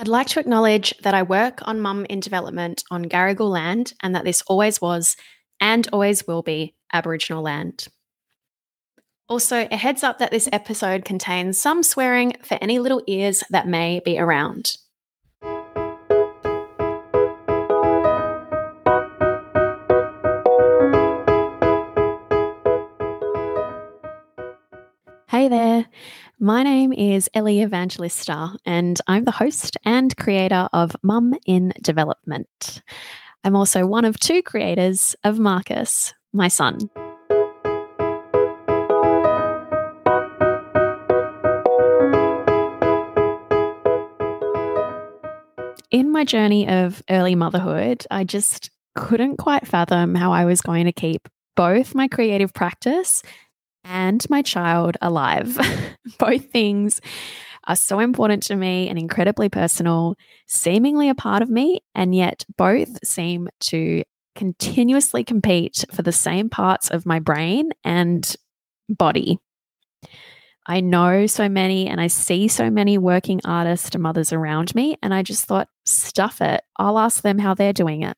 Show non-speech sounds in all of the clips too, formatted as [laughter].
I'd like to acknowledge that I work on Mum in Development on Gadigal land and that this always was and always will be Aboriginal land. Also, a heads up that this episode contains some swearing for any little ears that may be around. Hey there. My name is Ellie Evangelista, and I'm the host and creator of Mum in Development. I'm also one of two creators of Marcus, my son. In my journey of early motherhood, I just couldn't quite fathom how I was going to keep both my creative practice and my child alive. [laughs] Both things are so important to me and incredibly personal, seemingly a part of me, and yet both seem to continuously compete for the same parts of my brain and body. I know so many and I see so many working artist mothers around me, and I just thought, stuff it. I'll ask them how they're doing it.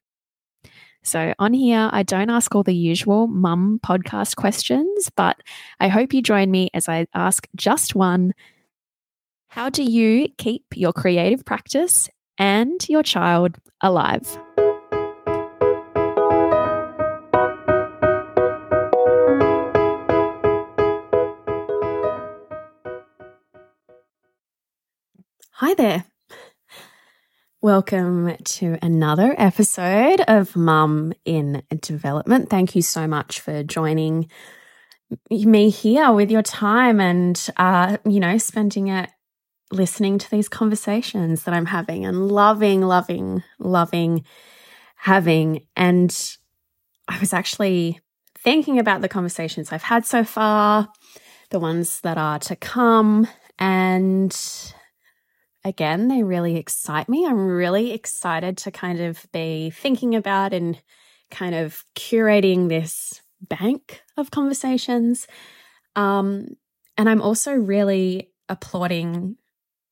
So, on here, I don't ask all the usual mum podcast questions, but I hope you join me as I ask just one How do you keep your creative practice and your child alive? Hi there. Welcome to another episode of Mum in Development. Thank you so much for joining me here with your time and, uh, you know, spending it listening to these conversations that I'm having and loving, loving, loving having. And I was actually thinking about the conversations I've had so far, the ones that are to come, and again, they really excite me. I'm really excited to kind of be thinking about and kind of curating this bank of conversations. Um, and I'm also really applauding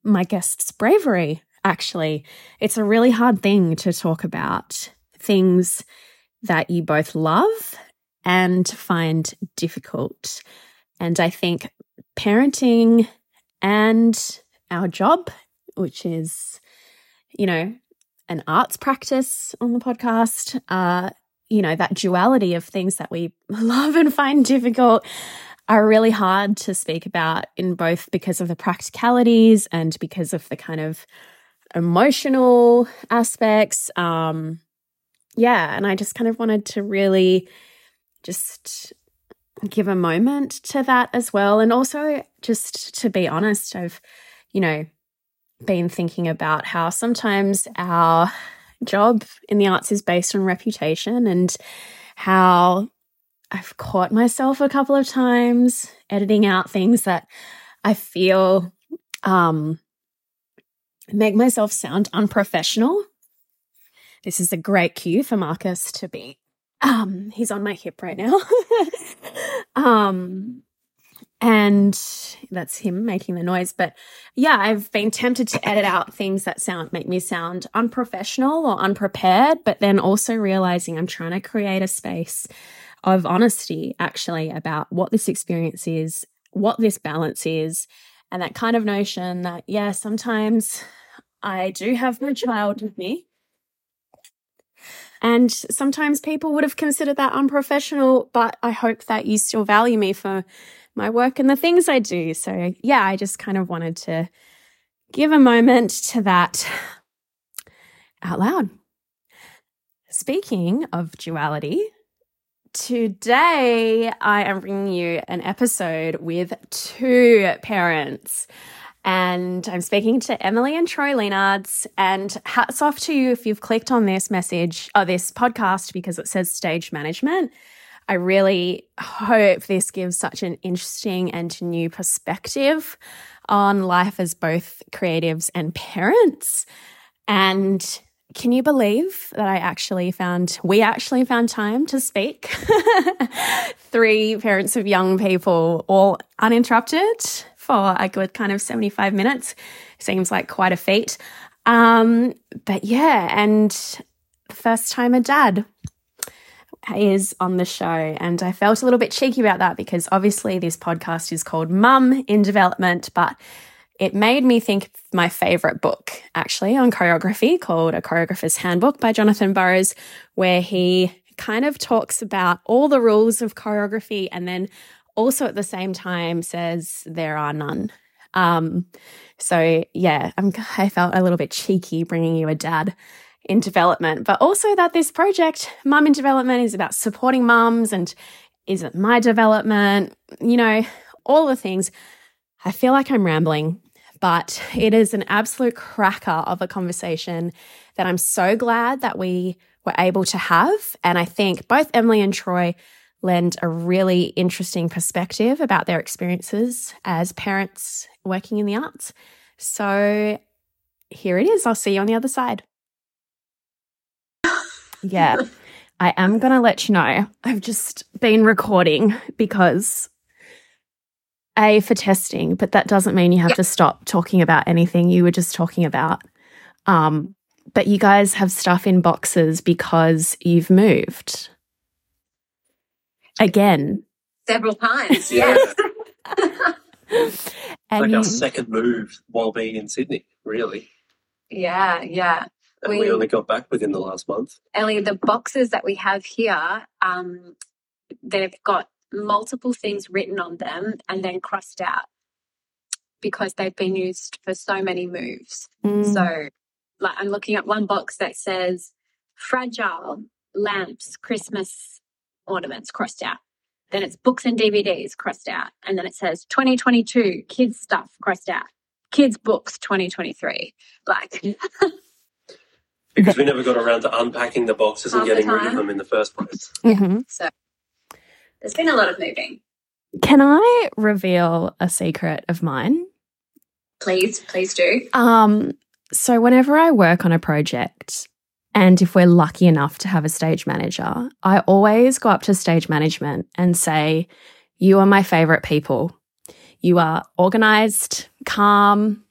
my guest's bravery, actually. It's a really hard thing to talk about things that you both love and find difficult. And I think parenting and our job which is, you know, an arts practice on the podcast. Uh, you know, that duality of things that we [laughs] love and find difficult are really hard to speak about in both because of the practicalities and because of the kind of emotional aspects. Um, yeah, and I just kind of wanted to really just give a moment to that as well. And also, just to be honest, I've, you know, been thinking about how sometimes our job in the arts is based on reputation and how I've caught myself a couple of times editing out things that I feel um, make myself sound unprofessional. This is a great cue for Marcus to be. Um, he's on my hip right now. [laughs] um, and that's him making the noise. But yeah i've been tempted to edit out things that sound make me sound unprofessional or unprepared but then also realizing i'm trying to create a space of honesty actually about what this experience is what this balance is and that kind of notion that yeah sometimes i do have my child with me. And sometimes people would have considered that unprofessional, but I hope that you still value me for my work and the things I do. So, yeah, I just kind of wanted to give a moment to that out loud. Speaking of duality, today I am bringing you an episode with two parents. And I'm speaking to Emily and Troy Leenards. And hats off to you if you've clicked on this message or this podcast because it says stage management. I really hope this gives such an interesting and new perspective on life as both creatives and parents. And can you believe that I actually found, we actually found time to speak? [laughs] Three parents of young people, all uninterrupted for a good kind of 75 minutes. Seems like quite a feat. Um, but yeah, and first time a dad is on the show. And I felt a little bit cheeky about that because obviously this podcast is called Mum in Development, but it made me think my favorite book actually on choreography called A Choreographer's Handbook by Jonathan Burrows, where he kind of talks about all the rules of choreography and then also at the same time says there are none. Um, so yeah, I'm, I felt a little bit cheeky bringing you a dad in development, but also that this project, Mum in Development, is about supporting mums and is it my development? You know, all the things. I feel like I'm rambling, but it is an absolute cracker of a conversation that I'm so glad that we were able to have. And I think both Emily and Troy lend a really interesting perspective about their experiences as parents working in the arts. So here it is. I'll see you on the other side. Yeah. [laughs] I am going to let you know. I've just been recording because A, for testing, but that doesn't mean you have yep. to stop talking about anything you were just talking about. Um, but you guys have stuff in boxes because you've moved again. Several times, [laughs] yes. and [laughs] like our second move while being in Sydney, really. Yeah, yeah. And we, we, only got back within the last month. Ellie, the boxes that we have here, um, they've got multiple things written on them and then crossed out because they've been used for so many moves. Mm. So, like, I'm looking at one box that says fragile lamps, Christmas ornaments crossed out. Then it's books and DVDs crossed out. And then it says 2022 kids stuff crossed out. Kids books 2023. Like, [laughs] because we never got around to unpacking the boxes and getting rid of them in the first place. Mm-hmm. So there's been a lot of moving. Can I reveal a secret of mine? Please, please do. Um, so whenever I work on a project, and if we're lucky enough to have a stage manager, I always go up to stage management and say, You are my favorite people. You are organized, calm,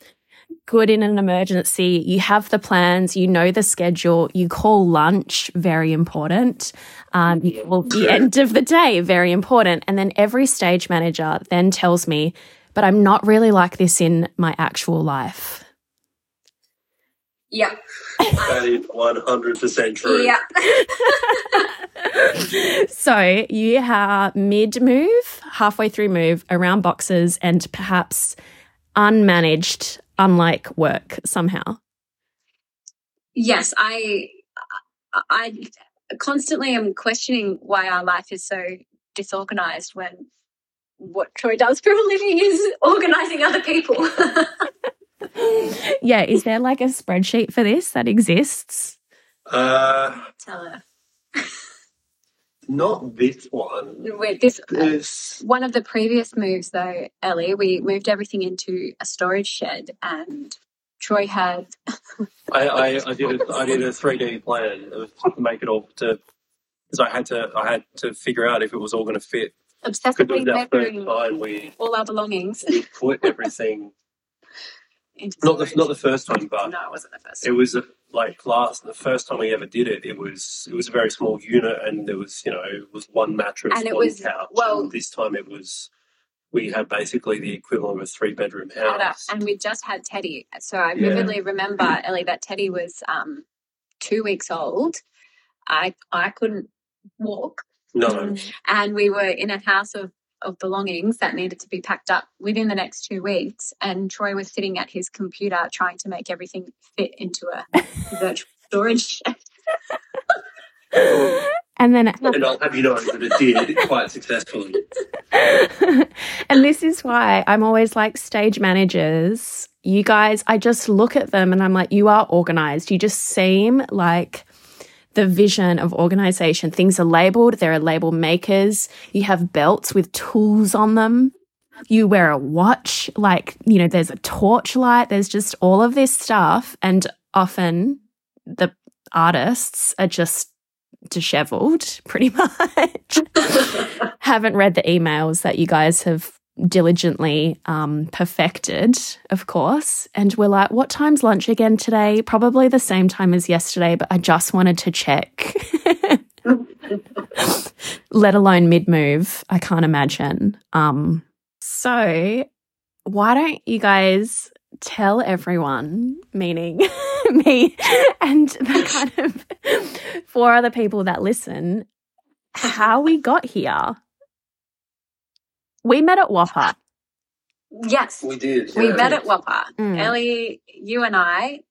good in an emergency. You have the plans, you know the schedule, you call lunch, very important. Um, you call the end of the day, very important. And then every stage manager then tells me, but I'm not really like this in my actual life. Yeah. that is 100% true. Yeah. [laughs] so you are mid move, halfway through move, around boxes, and perhaps unmanaged unlike work somehow. Yes, I I constantly am questioning why our life is so disorganized when what Troy does for a living is organizing other people. yeah, is there like a spreadsheet for this that exists? Uh, Tell her. Not this one. Wait, this, uh, this one of the previous moves, though, Ellie, we moved everything into a storage shed, and Troy had. [laughs] I, I, I, did a, I did a three D plan to make it all to because I had to I had to figure out if it was all going to fit. Obsessively measuring we all our belongings. We put everything. [laughs] not the not the first time, but no, it wasn't the first. It was a, like last the first time we ever did it, it was it was a very small unit, and there was you know it was one mattress, and it one was, couch. Well, and this time it was we had basically the equivalent of a three bedroom house, and we just had Teddy. So I vividly yeah. remember Ellie that Teddy was um, two weeks old. I I couldn't walk. No, and we were in a house of of belongings that needed to be packed up within the next two weeks. And Troy was sitting at his computer trying to make everything fit into a [laughs] virtual storage shed. and then and I'll have you know that it did quite successfully. [laughs] and this is why I'm always like stage managers. You guys, I just look at them and I'm like, you are organized. You just seem like the vision of organization. Things are labeled, there are label makers, you have belts with tools on them. You wear a watch, like, you know, there's a torchlight, there's just all of this stuff. And often the artists are just disheveled, [laughs] pretty much. [laughs] Haven't read the emails that you guys have diligently um, perfected, of course. And we're like, what time's lunch again today? Probably the same time as yesterday, but I just wanted to check. [laughs] Let alone mid move. I can't imagine. Um, so, why don't you guys tell everyone, meaning [laughs] me and the kind of [laughs] four other people that listen, how we got here? We met at WAAPA. Yes. We did. We met at WAAPA. Mm. Ellie, you and I,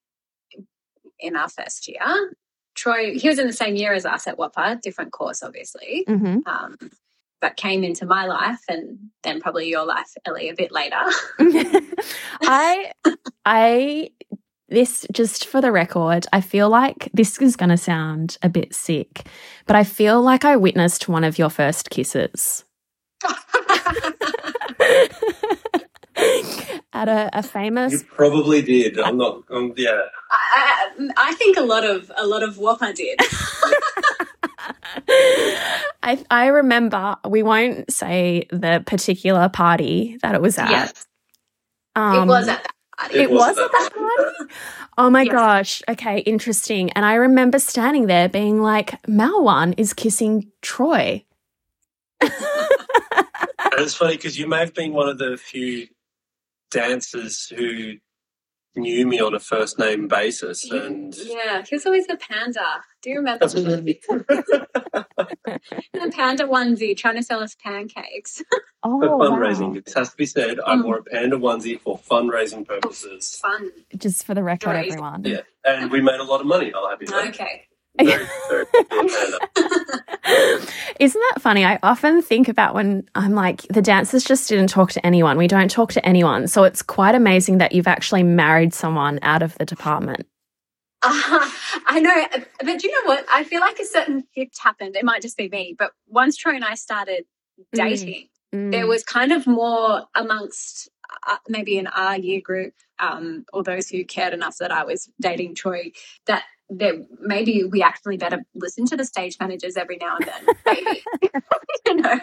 in our first year, Troy, he was in the same year as us at WAAPA, different course, obviously. Mm-hmm. Um, but came into my life and then probably your life, Ellie, a bit later. [laughs] I, I, this just for the record, I feel like this is going to sound a bit sick, but I feel like I witnessed one of your first kisses. [laughs] [laughs] At a, a, famous, you probably did. I'm not. Um, yeah. I, I, I think a lot of a lot of what I did. [laughs] I I remember. We won't say the particular party that it was at. Yes. Um, it was at that party. It, it was, was at that party. Oh my yes. gosh. Okay, interesting. And I remember standing there being like, Malwan is kissing Troy. It's funny because you may have been one of the few dancers who knew me on a first name basis and yeah he was always the panda. Do you remember? [laughs] The panda onesie trying to sell us pancakes. Oh for fundraising wow. it has to be said i mm. wore a panda onesie for fundraising purposes. Fun. Just for the record everyone. Yeah and we made a lot of money i'll have you know. Okay. very, very [laughs] Isn't that funny? I often think about when I'm like, the dancers just didn't talk to anyone. We don't talk to anyone. So it's quite amazing that you've actually married someone out of the department. Uh, [laughs] I know, but you know what? I feel like a certain shift happened. It might just be me, but once Troy and I started mm. dating, mm. Mm. there was kind of more amongst uh, maybe in our year group um, or those who cared enough that I was dating Troy that that maybe we actually better listen to the stage managers every now and then. Maybe [laughs] you know,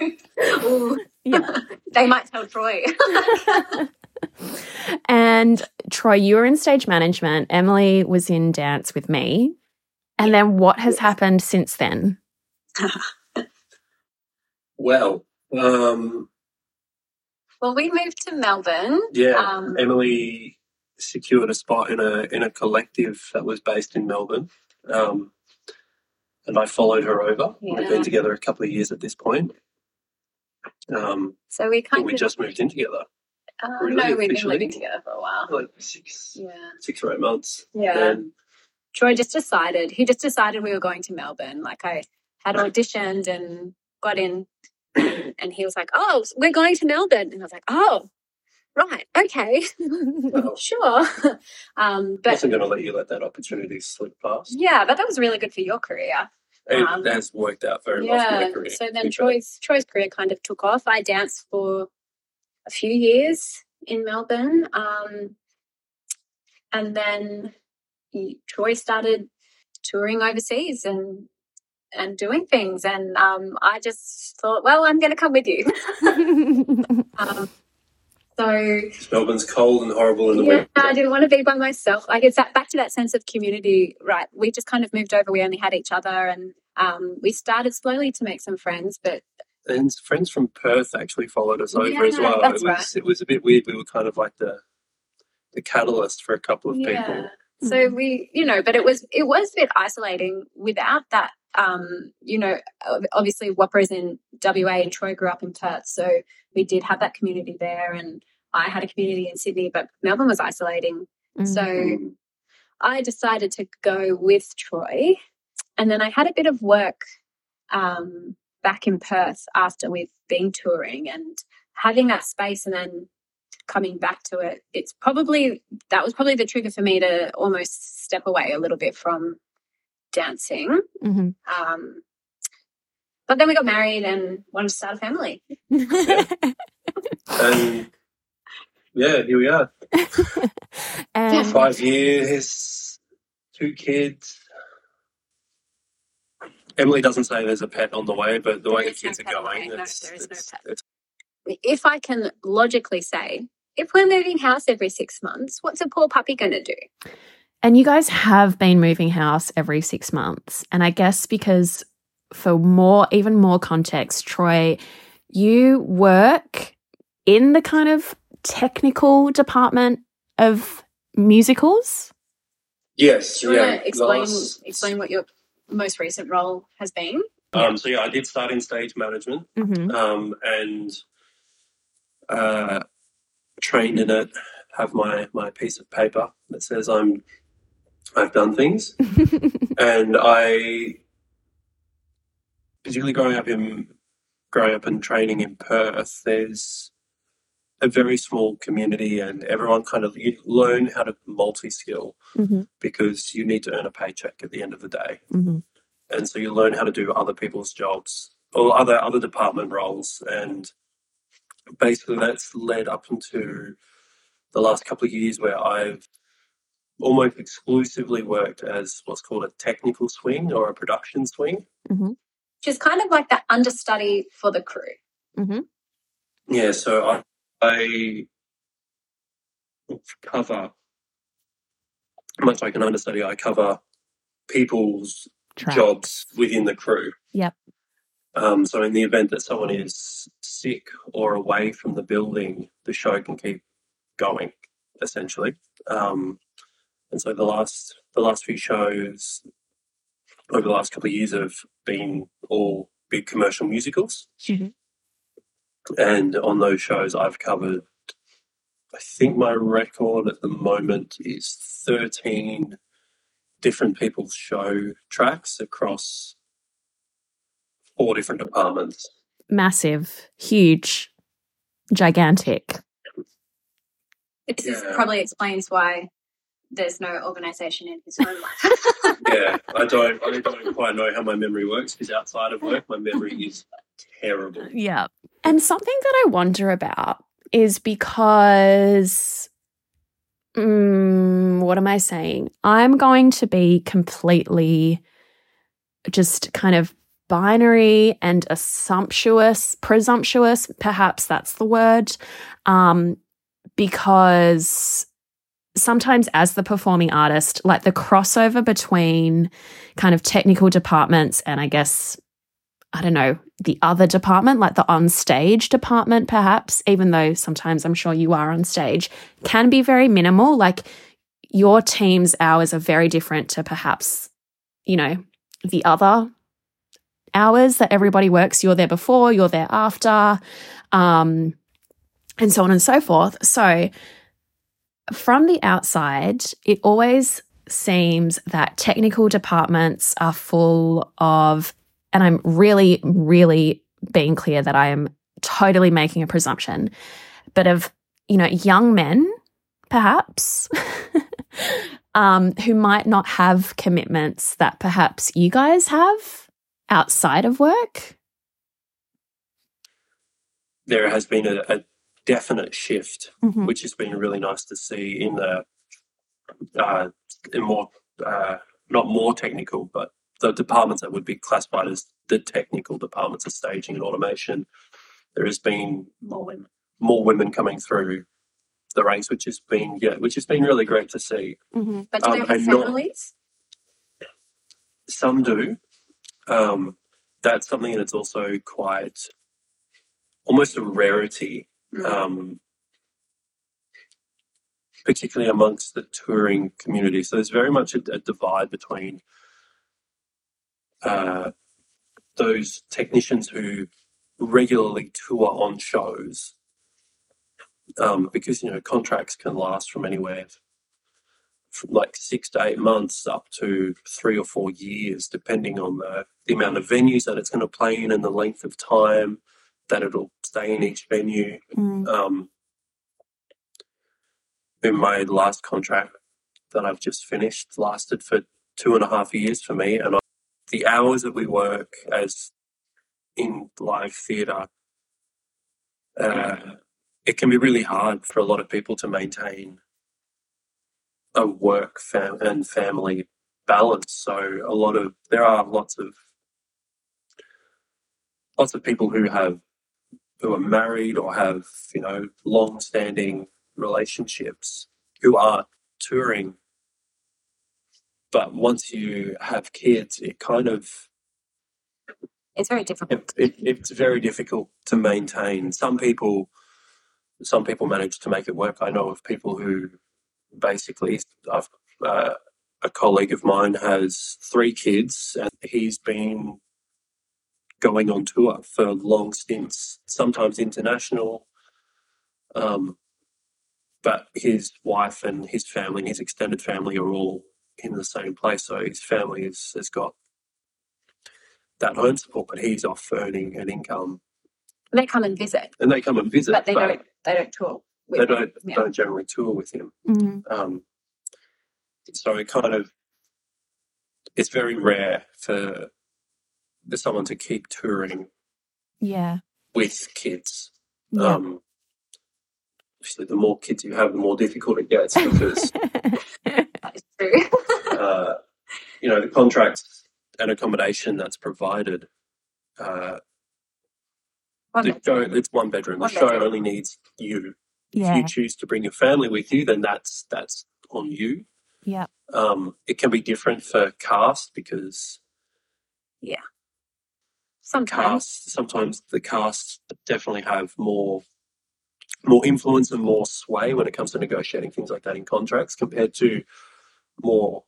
Ooh, yeah. [laughs] they might tell Troy. [laughs] and Troy, you were in stage management. Emily was in dance with me. And yeah. then what has happened since then? well, um, well, we moved to Melbourne. Yeah, um, Emily secured a spot in a in a collective that was based in Melbourne, um, and I followed her over. Yeah. We've been together a couple of years at this point. Um, so we kind we just moved in together. Uh, really no, we've been living together for a while. Like six, yeah, six or eight months. Yeah. And Troy just decided. He just decided we were going to Melbourne. Like I had auditioned and got in, and he was like, "Oh, we're going to Melbourne," and I was like, "Oh, right, okay, [laughs] well, sure. [laughs] um, but I wasn't going to let you let that opportunity slip past. Yeah, but that was really good for your career. It um, has worked out very well for my career. So then Troy's Troy's career kind of took off. I danced for a few years in Melbourne, um, and then he, Troy started touring overseas and and doing things. And um, I just thought, well, I'm going to come with you. [laughs] um, so Melbourne's cold and horrible in the yeah, winter. I didn't want to be by myself. Like it's that, back to that sense of community, right? We just kind of moved over. We only had each other, and um, we started slowly to make some friends. But and friends from Perth actually followed us over yeah, as well. It was right. it was a bit weird. We were kind of like the the catalyst for a couple of yeah. people. So we, you know, but it was it was a bit isolating without that. Um, you know, obviously is in WA and Troy grew up in Perth, so we did have that community there, and I had a community in Sydney, but Melbourne was isolating. Mm-hmm. So I decided to go with Troy, and then I had a bit of work um, back in Perth after we've been touring and having that space, and then coming back to it, it's probably that was probably the trigger for me to almost step away a little bit from dancing. Mm-hmm. Um, but then we got married and wanted to start a family. yeah. [laughs] And yeah, here we are. [laughs] and Five years, two kids. Emily doesn't say there's a pet on the way, but the way the kids are going, it's, it's, if I can logically say, if we're moving house every six months, what's a poor puppy going to do? And you guys have been moving house every six months. And I guess because for more, even more context, Troy, you work in the kind of technical department of musicals. Yes. Do you yeah. want to explain, last... explain what your most recent role has been? Um, so yeah, I did start in stage management mm-hmm. um, and uh, trained in it. Have my my piece of paper that says I'm I've done things, [laughs] and I particularly growing up in growing up and training in Perth. There's a very small community, and everyone kind of you learn how to multi skill mm-hmm. because you need to earn a paycheck at the end of the day, mm-hmm. and so you learn how to do other people's jobs or other other department roles, and basically that's led up into the last couple of years where I've almost exclusively worked as what's called a technical swing or a production swing. Mm-hmm. Which is kind of like the understudy for the crew. Mm-hmm. Yeah, so I, I cover, much like an understudy, I cover people's Track. jobs within the crew. Yep. Um, so in the event that someone is sick or away from the building, the show can keep going, essentially. Um, and so the last the last few shows over the last couple of years have been all big commercial musicals. Mm-hmm. And on those shows, I've covered, I think my record at the moment is 13 different people's show tracks across four different departments. Massive, huge, gigantic. It yeah. probably explains why there's no organization in his own life. [laughs] yeah, I don't, I don't quite know how my memory works because outside of work, my memory is terrible. Yeah. And something that I wonder about is because, mm, what am I saying? I'm going to be completely just kind of binary and assumptuous, presumptuous, perhaps that's the word, um, because sometimes as the performing artist, like the crossover between kind of technical departments and I guess, I don't know, the other department, like the on stage department, perhaps, even though sometimes I'm sure you are on stage, can be very minimal. Like your team's hours are very different to perhaps, you know, the other hours that everybody works. You're there before, you're there after, um, and so on and so forth. So, from the outside, it always seems that technical departments are full of, and I'm really, really being clear that I am totally making a presumption, but of, you know, young men, perhaps, [laughs] um, who might not have commitments that perhaps you guys have outside of work? There has been a, a definite shift, mm-hmm. which has been really nice to see in the uh, in more uh, not more technical, but the departments that would be classified as the technical departments of staging and automation. There has been more women, more women coming through the ranks, which has been yeah, which has been really great to see. Mm-hmm. But do um, they have families? Not, some do. Um, that's something that's also quite almost a rarity. Um, particularly amongst the touring community. So there's very much a, a divide between uh, those technicians who regularly tour on shows, um, because you know contracts can last from anywhere from like six to eight months up to three or four years, depending on the, the amount of venues that it's going to play in and the length of time that it'll stay in each venue. Mm. Um, in my last contract that I've just finished lasted for two and a half years for me, and I, the hours that we work as in live theatre, uh, it can be really hard for a lot of people to maintain a work fam- and family balance. So a lot of there are lots of lots of people who have who are married or have you know long-standing relationships who are touring. But once you have kids it kind of it's very difficult. It, it, it's very difficult to maintain. Some people some people manage to make it work. I know of people who basically uh, a colleague of mine has three kids and he's been going on tour for long stints, sometimes international. Um, but his wife and his family and his extended family are all in the same place. So his family is, has got that home support, but he's off earning an income. They come and visit, and they come and visit, but they but don't. They don't tour. they don't. Yeah. Don't generally tour with him. Mm-hmm. Um, so it kind of it's very rare for for someone to keep touring Yeah. with kids. Yeah. Um, obviously, the more kids you have, the more difficult it gets because [laughs] That is true. [laughs] uh, you know the contracts and accommodation that's provided. Uh, One the show, it's one bedroom. One the show bedroom. only needs you. Yeah. If you choose to bring your family with you, then that's that's on you. Yeah. Um, it can be different for cast because Sometimes. sometimes the cast definitely have more more influence and more sway when it comes to negotiating things like that in contracts compared to more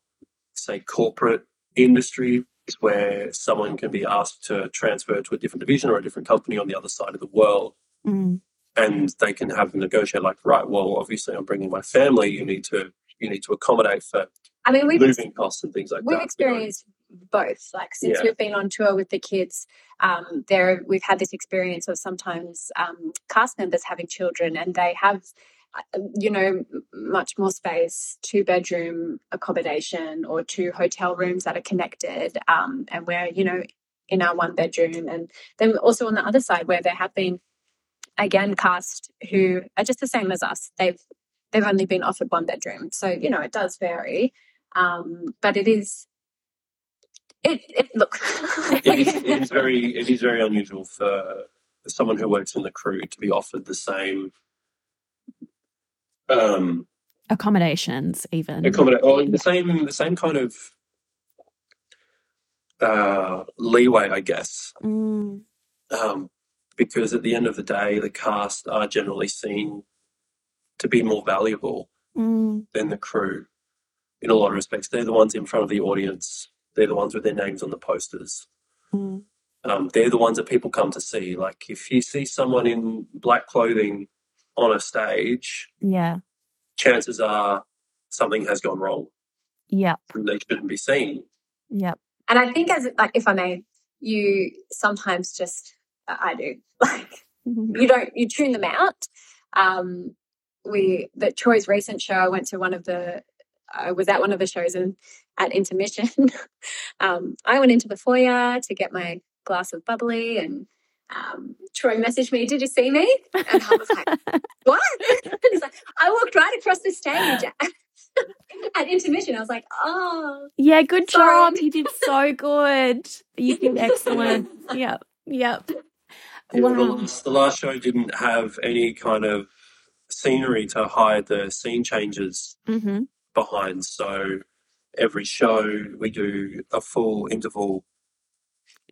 say corporate industry where someone can be asked to transfer to a different division or a different company on the other side of the world Mm. and they can have them negotiate like right well obviously i'm bringing my family you need to you need to accommodate for I mean, we've moving costs and things like that. we've that know. experienced both. Like since Yeah. we've been on tour with the kids, um, there we've had this experience of sometimes um, cast members having children, and they have, uh, you know, much more space, two bedroom accommodation or two hotel rooms that are connected, um, and we're you know in our one bedroom, and then also on the other side where there have been again cast who are just the same as us. They've they've only been offered one bedroom, so you know it does vary. Um, but it is it, it look it is, it is very it is very unusual for someone who works in the crew to be offered the same um Accommodations, even. accommodate or the same the same kind of uh leeway I guess Mm. um because at the end of the day the cast are generally seen to be more valuable Mm. than the crew in a lot of respects they're the ones in front of the audience they're the ones with their names on the posters Mm. um, they're the ones that people come to see. Like if you see someone in black clothing on a stage, Yeah. chances are something has gone wrong. Yep. and They shouldn't be seen. Yep. and I think as like if I may, you sometimes just I do [laughs] like you don't you tune them out. Um, we the Troy's recent show. I went to one of the. I was at one of the shows and at intermission, [laughs] um, I went into the foyer to get my glass of bubbly, and um, Troy messaged me, "Did you see me?" And I was like, [laughs] "What?" [laughs] and he's like, "I walked right across the stage." At intermission, I was like, "Oh, Yeah, good Sorry. job. You did so good. You did excellent. Yep. Yep. Yeah, the, Wow. last, the last show didn't have any kind of scenery to hide the scene changes Mm-hmm. Behind. So every show we do a full interval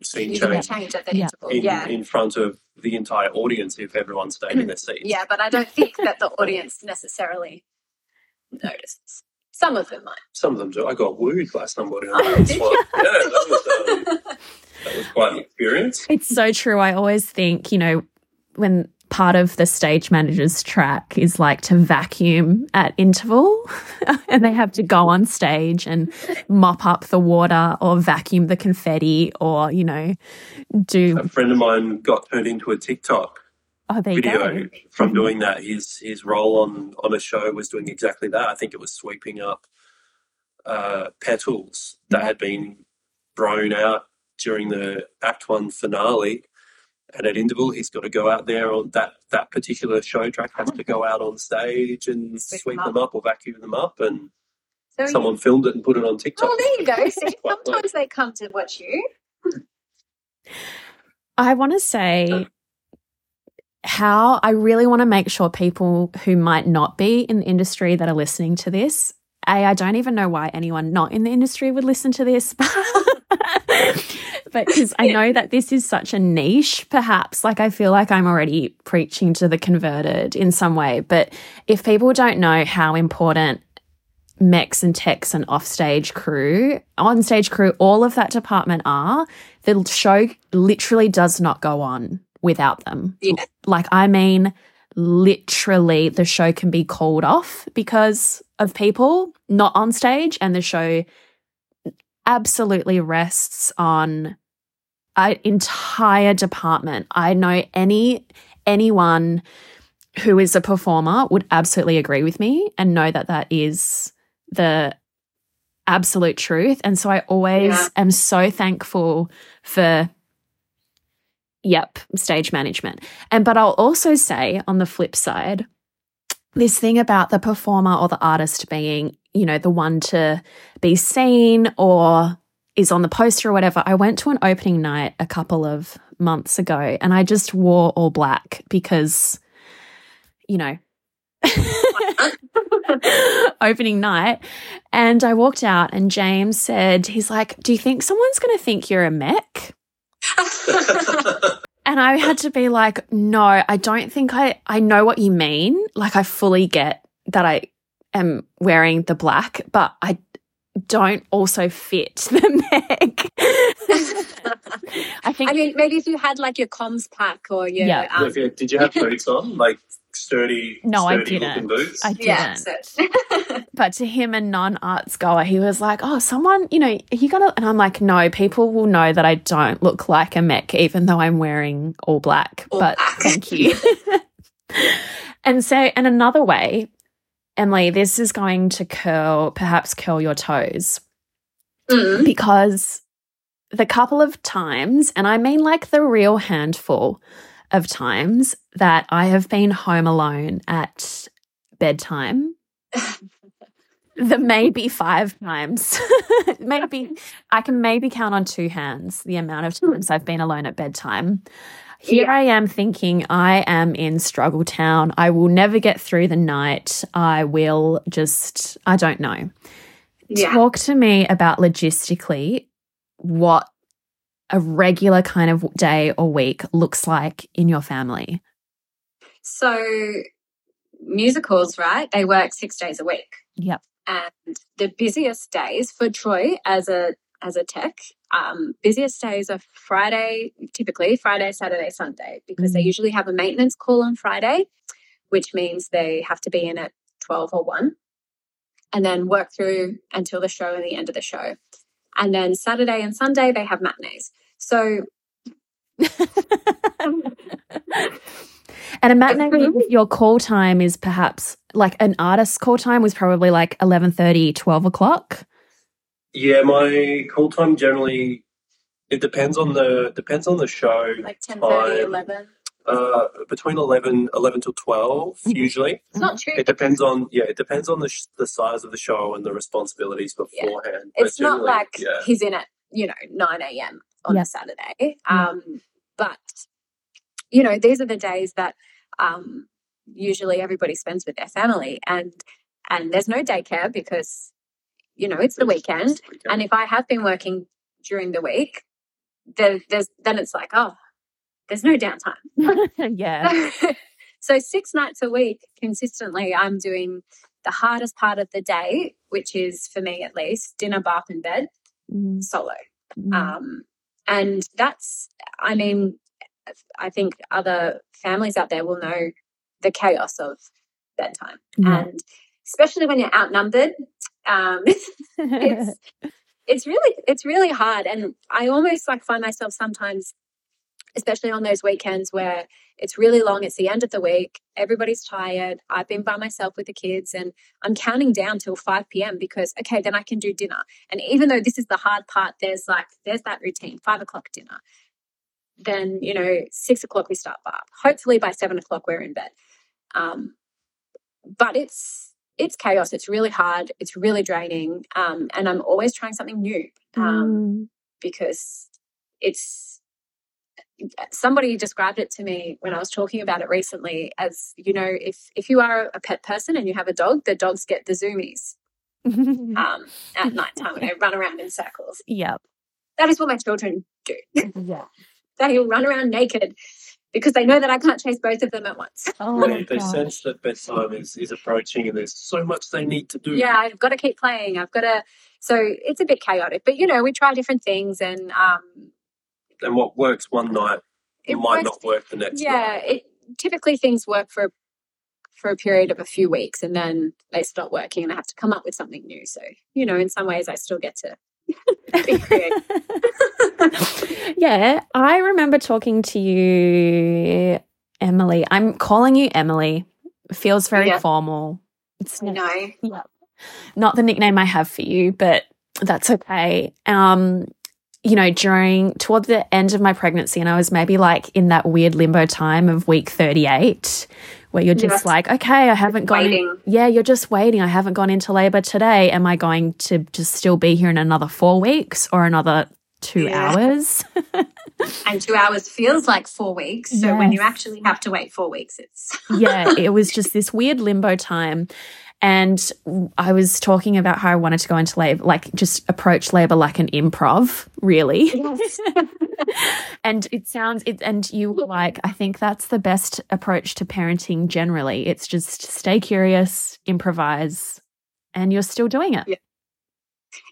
scene you didn't change change at the Yeah. interval." in, yeah, in front of the entire audience if everyone stayed in their seats. Yeah, but I don't think that the audience necessarily notices. Some of them might. Some of them do. I got wooed by somebody What Oh, That's did why- yeah, that was, um, that was quite an [laughs] experience. It's so true. I always think, you know, when part of the stage manager's track is like to vacuum at interval [laughs] and they have to go on stage and mop up the water or vacuum the confetti or, you know, do A friend of mine got turned into a TikTok oh video from Mhm. doing that. His his role on on a show was doing exactly that. I think it was sweeping up uh, petals that had been thrown out during the Act One finale. And an interval, he's got to go out there on that that particular show track has to go out on stage and Sweep sweep them them up or vacuum them up, and So you, someone filmed it and put it on TikTok. oh, there you go. [laughs] See, Quite well. sometimes they come to watch you. I want to say how I really want to make sure people who might not be in the industry that are listening to this, A, I don't even know why anyone not in the industry would listen to this. [laughs] but because I know that this is such a niche, perhaps, like I feel like I'm already preaching to the converted in some way. But if people don't know how important mechs and techs and offstage crew, on stage crew, all of that department are, the show literally does not go on without them. Yeah. Like, I mean, literally, the show can be called off because of people not on stage, and the show absolutely rests on an entire department. I know any anyone who is a performer would absolutely agree with me and know that that is the absolute truth. And so I always yeah. am so thankful for Yep, stage management. And but I'll also say on the flip side, this thing about the performer or the artist being, you know, the one to be seen or is on the poster or whatever. I went to an opening night a couple of months ago and I just wore all black because, you know, [laughs] opening night. And I walked out and James said, he's like, Do you think someone's going to think you're a mech? [laughs] and I had to be like, no, I don't think I, I know what you mean. Like, I fully get that I am wearing the black, but I don't also fit [laughs] the mech. I think. I mean, maybe if you had like your comms pack or your. Yeah. Um, did you have [laughs] boots on? Like sturdy, no, sturdy I didn't. boots? I didn't. Yeah, [laughs] but to him, a non-arts goer, he was like, "Oh, someone, you know, you gonna?" And I'm like, "No, people will know that I don't look like a mech, even though I'm wearing all black." All but black. thank you. [laughs] and so, and another way, Emily, this is going to curl, perhaps curl your toes, mm. because the couple of times, and I mean like the real handful of times that I have been home alone at bedtime. [laughs] the maybe five times. [laughs] maybe [laughs] I can maybe count on two hands the amount of hmm. times I've been alone at bedtime. Here yeah. I am thinking I am in struggle town. I will never get through the night. I will just, I don't know. Yeah. Talk to me about logistically what a regular kind of day or week looks like in your family? So, musicals, right? They work six days a week. Yep. And the busiest days for Troy as a as a tech, um, busiest days are Friday, typically Friday, Saturday, Sunday, because mm. they usually have a maintenance call on Friday, which means they have to be in at 12 or 1 and then work through until the show and the end of the show. And then Saturday and Sunday, they have matinees. So. [laughs] and a matinee, [laughs] your call time is perhaps like an artist's call time was probably like 11.30, 12 o'clock. Yeah, my call time generally, it depends on the, depends on the show. Like 10.30, 11. Uh, between 11, 11 till 12 mm-hmm. [laughs] usually it's not true it depends on yeah it depends on the, sh- the size of the show and the responsibilities beforehand yeah. it's not like yeah. he's in at you know 9 a.m on a saturday um, but you know these are the days that um, usually everybody spends with their family and and there's no daycare because you know it's the weekend and if i have been working during the week then there's then it's like oh there's no downtime. [laughs] [laughs] yeah. so six nights a week consistently, I'm doing the hardest part of the day, which is for me at least dinner, bath, and bed mm. solo. Mm. Um, and that's, I mean, I think other families out there will know the chaos of bedtime. Mm. And especially when you're outnumbered, um, [laughs] it's, it's really, it's really hard. And I almost like find myself sometimes especially on those weekends where it's really long, it's the end of the week, everybody's tired. I've been by myself with the kids and I'm counting down till 5 p.m. because, okay, then I can do dinner. And even though this is the hard part, there's like, there's that routine, five o'clock dinner. Then, you know, six o'clock we start bath. Hopefully by seven o'clock we're in bed. Um, but it's, it's chaos. It's really hard. It's really draining. Um, and I'm always trying something new um, mm. because it's somebody described it to me when I was talking about it recently as you know if if you are a pet person and you have a dog the dogs get the zoomies [laughs] um, at night time and they run around in circles yep that is what my children do yeah [laughs] they will run around naked because they know that I can't chase both of them at once. [laughs] Oh, they, they sense that bedtime is, is approaching and there's so much they need to do. Yeah, I've got to keep playing. I've got to. So it's a bit chaotic, but you know, we try different things and um, and what works one night it might works, not work the next. Yeah, it, typically things work for for a period of a few weeks, and then they stop working, and I have to come up with something new. So you know, in some ways, I still get to [laughs] be creative. [laughs] yeah, I remember talking to you, Emily. I'm calling you Emily. feels very yeah. formal. It's no, yeah, not the nickname I have for you, but that's okay. Um, you know, during toward the end of my pregnancy, and I was maybe like in that weird limbo time of week 38, where you're just yes. like, okay, I haven't gone. In, yeah, you're just waiting. I haven't gone into labor today. Am I going to just still be here in another four weeks or another two yeah. hours? [laughs] and two hours feels like four weeks. So yes. when you actually have to wait four weeks, it's. yeah, [laughs] it was just this weird limbo time. And I was talking about how I wanted to go into labor, like just approach labor like an improv, really. Yes. [laughs] and it sounds, it, and you were like, I think that's the best approach to parenting generally. It's just stay curious, improvise, and you're still doing it. Yeah.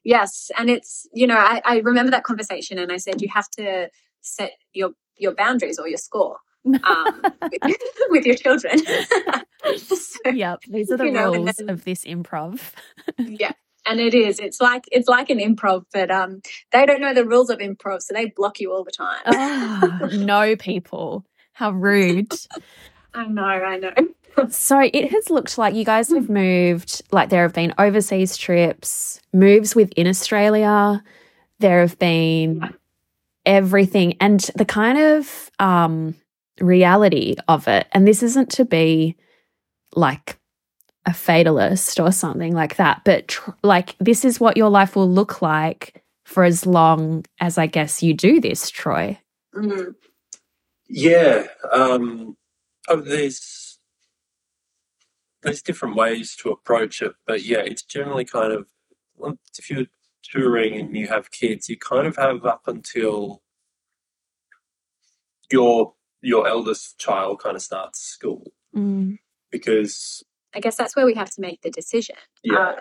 Yes. And it's, you know, I, I remember that conversation and I said, you have to set your, your boundaries or your score um, with, [laughs] with, your children. [laughs] so, yep, these are the rules then, of this improv. [laughs] yeah, and it is. It's like it's like an improv, but um, they don't know the rules of improv, so they block you all the time. oh, no, people, how rude! I know, I know. so it has looked like you guys have moved. Like there have been overseas trips, moves within Australia. There have been everything, and the kind of um reality of it. And this isn't to be like a fatalist or something like that, but like this is what your life will look like for as long as I guess you do this, Troy. Mm-hmm. Yeah. Um, oh, there's there's different ways to approach it, but yeah, it's generally kind of if you're touring and you have kids, you kind of have up until your your eldest child kind of starts school mm. because I guess that's where we have to make the decision. Yeah. Uh,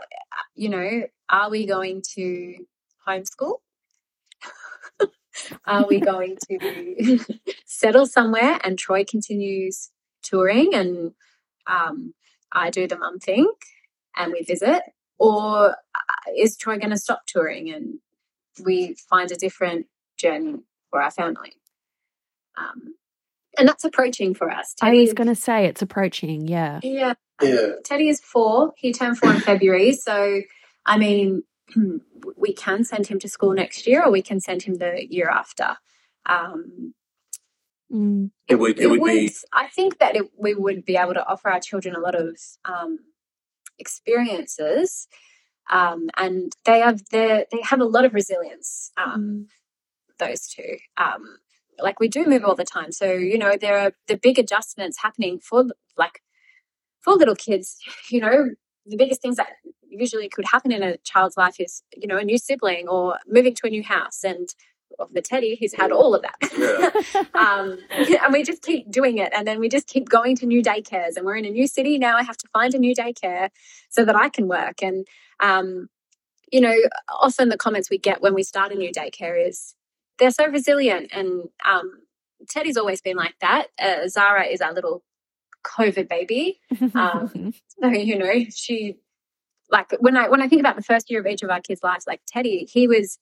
you know, are we going to homeschool? [laughs] are we going to [laughs] settle somewhere and Troy continues touring and um, I do the mum thing and we visit? Or uh, is Troy going to stop touring and we find a different journey for our family? Um, and that's approaching for us. Teddy I was going to say it's approaching. Yeah. Yeah. Yeah. Teddy is four. He turned four in February. So, I mean, [clears throat] we can send him to school next year, or we can send him the year after. Um, mm. It would. It, it would, would, be. I think that it, we would be able to offer our children a lot of um, experiences, um, and they have the they have a lot of resilience. Um, mm. Those two. Um, like we do move all the time so you know there are the big adjustments happening for like for little kids [laughs] you know the biggest things that usually could happen in a child's life is you know a new sibling or moving to a new house and the teddy he's had all of that yeah. [laughs] um, [laughs] and we just keep doing it and then we just keep going to new daycares and we're in a new city now i have to find a new daycare so that i can work and um, you know often the comments we get when we start a new daycare is they're so resilient. And um, Teddy's always been like that. Uh, Zara is our little COVID baby. Um, [laughs] so, you know, she like when I when I think about the first year of each of our kids' lives, like Teddy, he was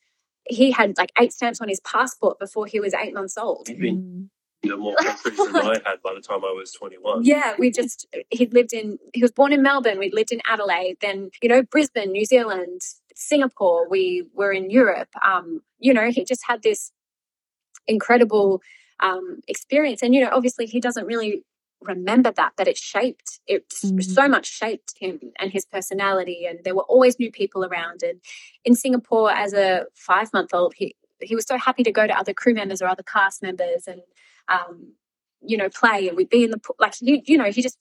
he had like eight stamps on his passport before he was eight months old. Mm. You know, more countries than I had by the time I was 21. Yeah, we just, he'd lived in, he was born in Melbourne, we'd lived in Adelaide, then, you know, Brisbane, New Zealand, Singapore, we were in Europe. Um, you know, he just had this incredible um, experience. And, you know, obviously he doesn't really remember that, but it shaped, it mm-hmm. so much shaped him and his personality. And there were always new people around. And in Singapore, as a five month old, he, he was so happy to go to other crew members or other cast members and um, you know play and we'd be in the like you you know he just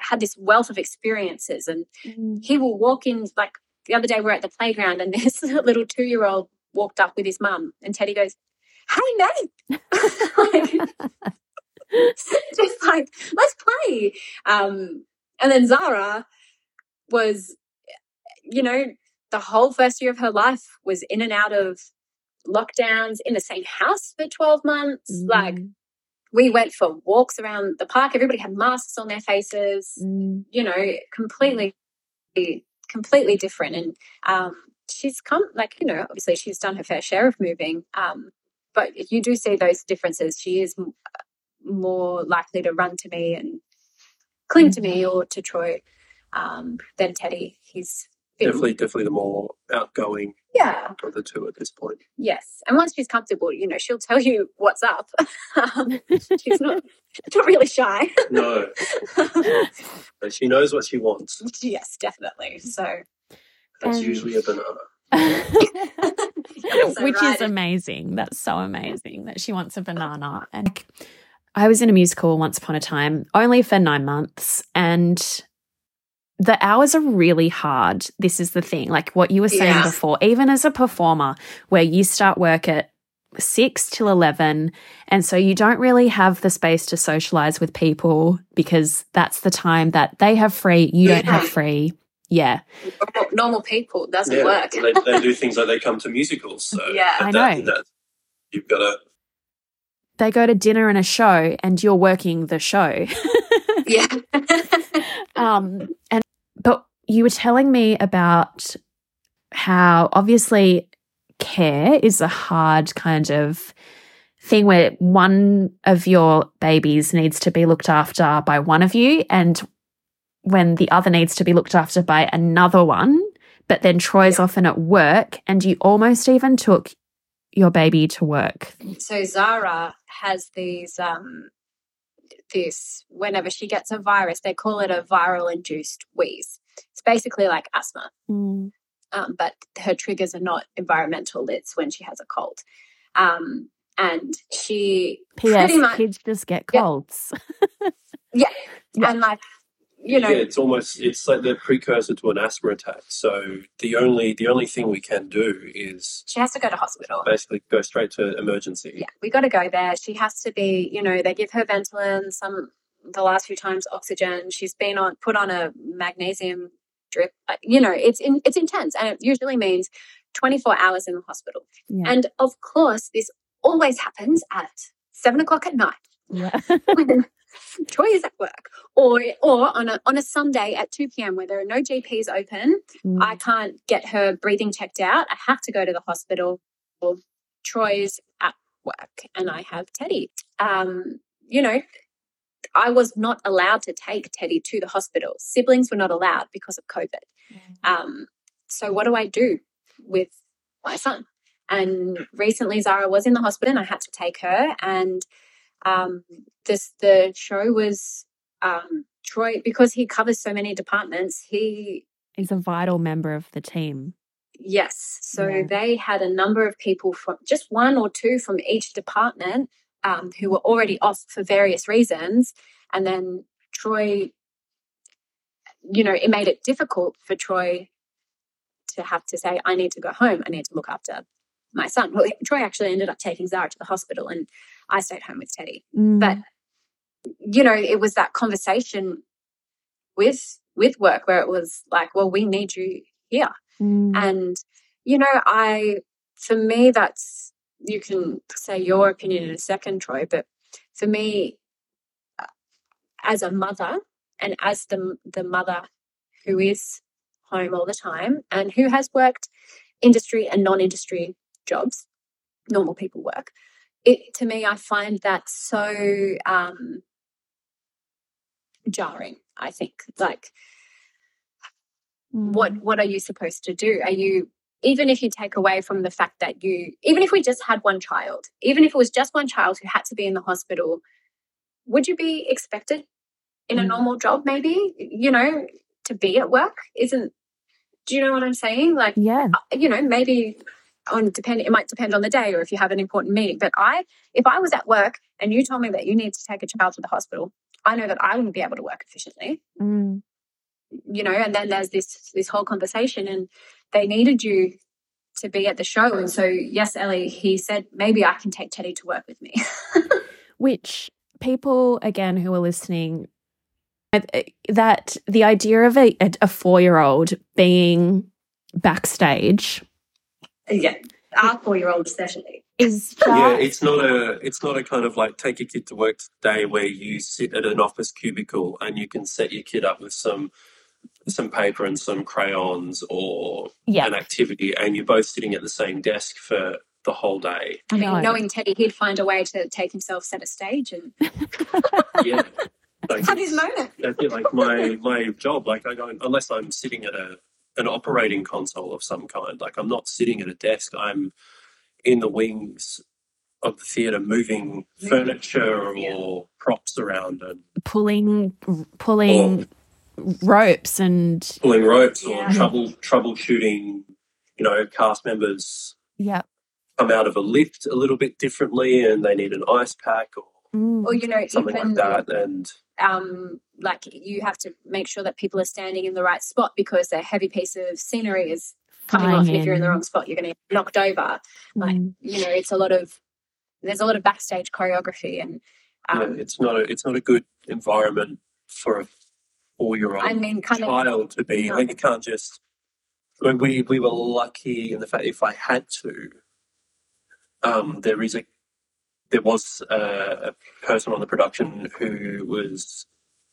had this wealth of experiences and mm. he will walk in like the other day we we're at the playground and [laughs] this little two year old walked up with his mum and Teddy goes, Hey mate like, [laughs] just like, let's play. Um, and then Zara was, you know, the whole first year of her life was in and out of lockdowns in the same house for 12 months. Mm. Like, we went for walks around the park. Everybody had masks on their faces, mm. you know, completely, completely different. And um, she's come, like, you know, obviously she's done her fair share of moving. Um, but you do see those differences. She is more likely to run to me and cling to me mm-hmm. or to Troy um, than Teddy. He's definitely definitely the more outgoing yeah of the two at this point. Yes, and once she's comfortable, you know, she'll tell you what's up. [laughs] um, she's not not really shy. no, [laughs] but she knows what she wants. Yes, definitely. So that's um, usually a banana. [laughs] Which right. is amazing. That's so amazing that she wants a banana. And I was in a musical once upon a time, only for nine months, and the hours are really hard. This is the thing, like what you were saying yeah. before, even as a performer, where you start work at six till 11. And so you don't really have the space to socialize with people because that's the time that they have free, you don't have free. Yeah. Normal, people doesn't yeah, work. they, they, do things like they come to musicals. So [laughs] yeah, I know. That, you've got to they go to dinner and a show and you're working the show. yeah. [laughs] [laughs] um and but you were telling me about how obviously care is a hard kind of thing where one of your babies needs to be looked after by one of you and when the other needs to be looked after by another one but then Troy's yeah. often at work and you almost even took your baby to work? So Zara has these um this whenever she gets a virus, they call it a viral induced wheeze. It's basically like asthma. Mm. Um, but her triggers are not environmental, it's when she has a cold. Um, and she P.S. pretty much kids just get colds. Yeah. [laughs] yeah. yeah. And like you know, yeah, it's almost it's like the precursor to an asthma attack. So the only the only thing we can do is she has to go to hospital. Basically, go straight to emergency. Yeah, we got to go there. She has to be, you know, they give her Ventolin. Some the last few times oxygen. She's been on put on a magnesium drip. Uh, you know, it's in, it's intense, and it usually means twenty four hours in the hospital. Yeah. And of course, this always happens at seven o'clock at night. Yeah. [laughs] [laughs] Troy is at work, or or on a on a Sunday at two p.m. where there are no GPs open, mm. I can't get her breathing checked out. I have to go to the hospital. Troy's at work, and I have Teddy. Um, you know, I was not allowed to take Teddy to the hospital. Siblings were not allowed because of COVID. Mm. Um, so what do I do with my son? And recently, Zara was in the hospital, and I had to take her and um, this the show was um, Troy because he covers so many departments. He is a vital member of the team. Yes, so yeah. they had a number of people from just one or two from each department um, who were already off for various reasons, and then Troy. You know, it made it difficult for Troy to have to say, "I need to go home. I need to look after my son." Well, Troy actually ended up taking Zara to the hospital, and I stayed home with Teddy. Mm. But you know, it was that conversation with with work where it was like, well, we need you here. Mm. And you know, I for me that's you can say your opinion in a second, Troy, but for me as a mother and as the the mother who is home all the time and who has worked industry and non-industry jobs normal people work it to me, I find that so um, jarring. I think like mm. what what are you supposed to do? Are you even if you take away from the fact that you even if we just had one child, even if it was just one child who had to be in the hospital, would you be expected in mm. a normal job? Maybe you know to be at work isn't. Do you know what I'm saying? Like, yeah, uh, you know, maybe on depend it might depend on the day or if you have an important meeting. But i if i was at work and you told me that you need to take a child to the hospital i know that i wouldn't be able to work efficiently. Mm. you know and then there's this this whole conversation and they needed you to be at the show. And so yes ellie he said maybe i can take teddy to work with me. [laughs] Which people again who are listening that the idea of a, a four year old being backstage yeah, our four year old especially. Is yeah, it's not a it's not a kind of like take your kid to work today where you sit at an office cubicle and you can set your kid up with some some paper and some crayons or yeah. an activity and you're both sitting at the same desk for the whole day. I mean, knowing Teddy, he'd find a way to take himself set a stage and [laughs] yeah. Like, have his moment. That's it, like my my job. Like I go unless I'm sitting at a an operating console of some kind. Like I'm not sitting at a desk. I'm in the wings of the theatre, moving furniture yeah. or props around and pulling, pulling ropes and pulling ropes yeah. or trouble troubleshooting. You know, cast members. Yeah. Come out of a lift a little bit differently, and they need an ice pack or, mm. or you know, something even, like that. And um, like you have to make sure that people are standing in the right spot because a heavy piece of scenery is coming Flying off. And if you're in the wrong spot, you're going to get knocked over. Like, mm. you know, it's a lot of, there's a lot of backstage choreography and, um, yeah, it's not a, it's not a good environment for a four year old I mean, kind child of, to be. No. Like, you can't just, when we, we were lucky in the fact if I had to, um, there is a there was a, person on the production who was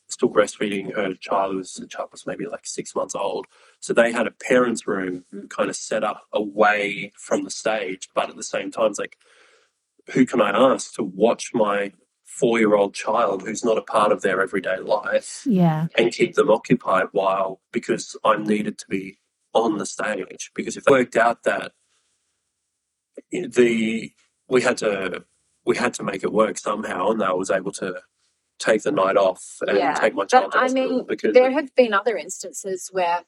still breastfeeding her child. Was, the child was maybe like six months old. So they had a parents' room mm. kind of set up away from the stage, but at the same time, it's like, who can I ask to watch my four-year-old child who's not a part of their everyday life? Yeah, and keep them occupied while because I'm needed to be on the stage. Because if it worked out that the we had to we had to make it work somehow, and I was able to take the night off and yeah. take my child. But I mean, because there have been other instances where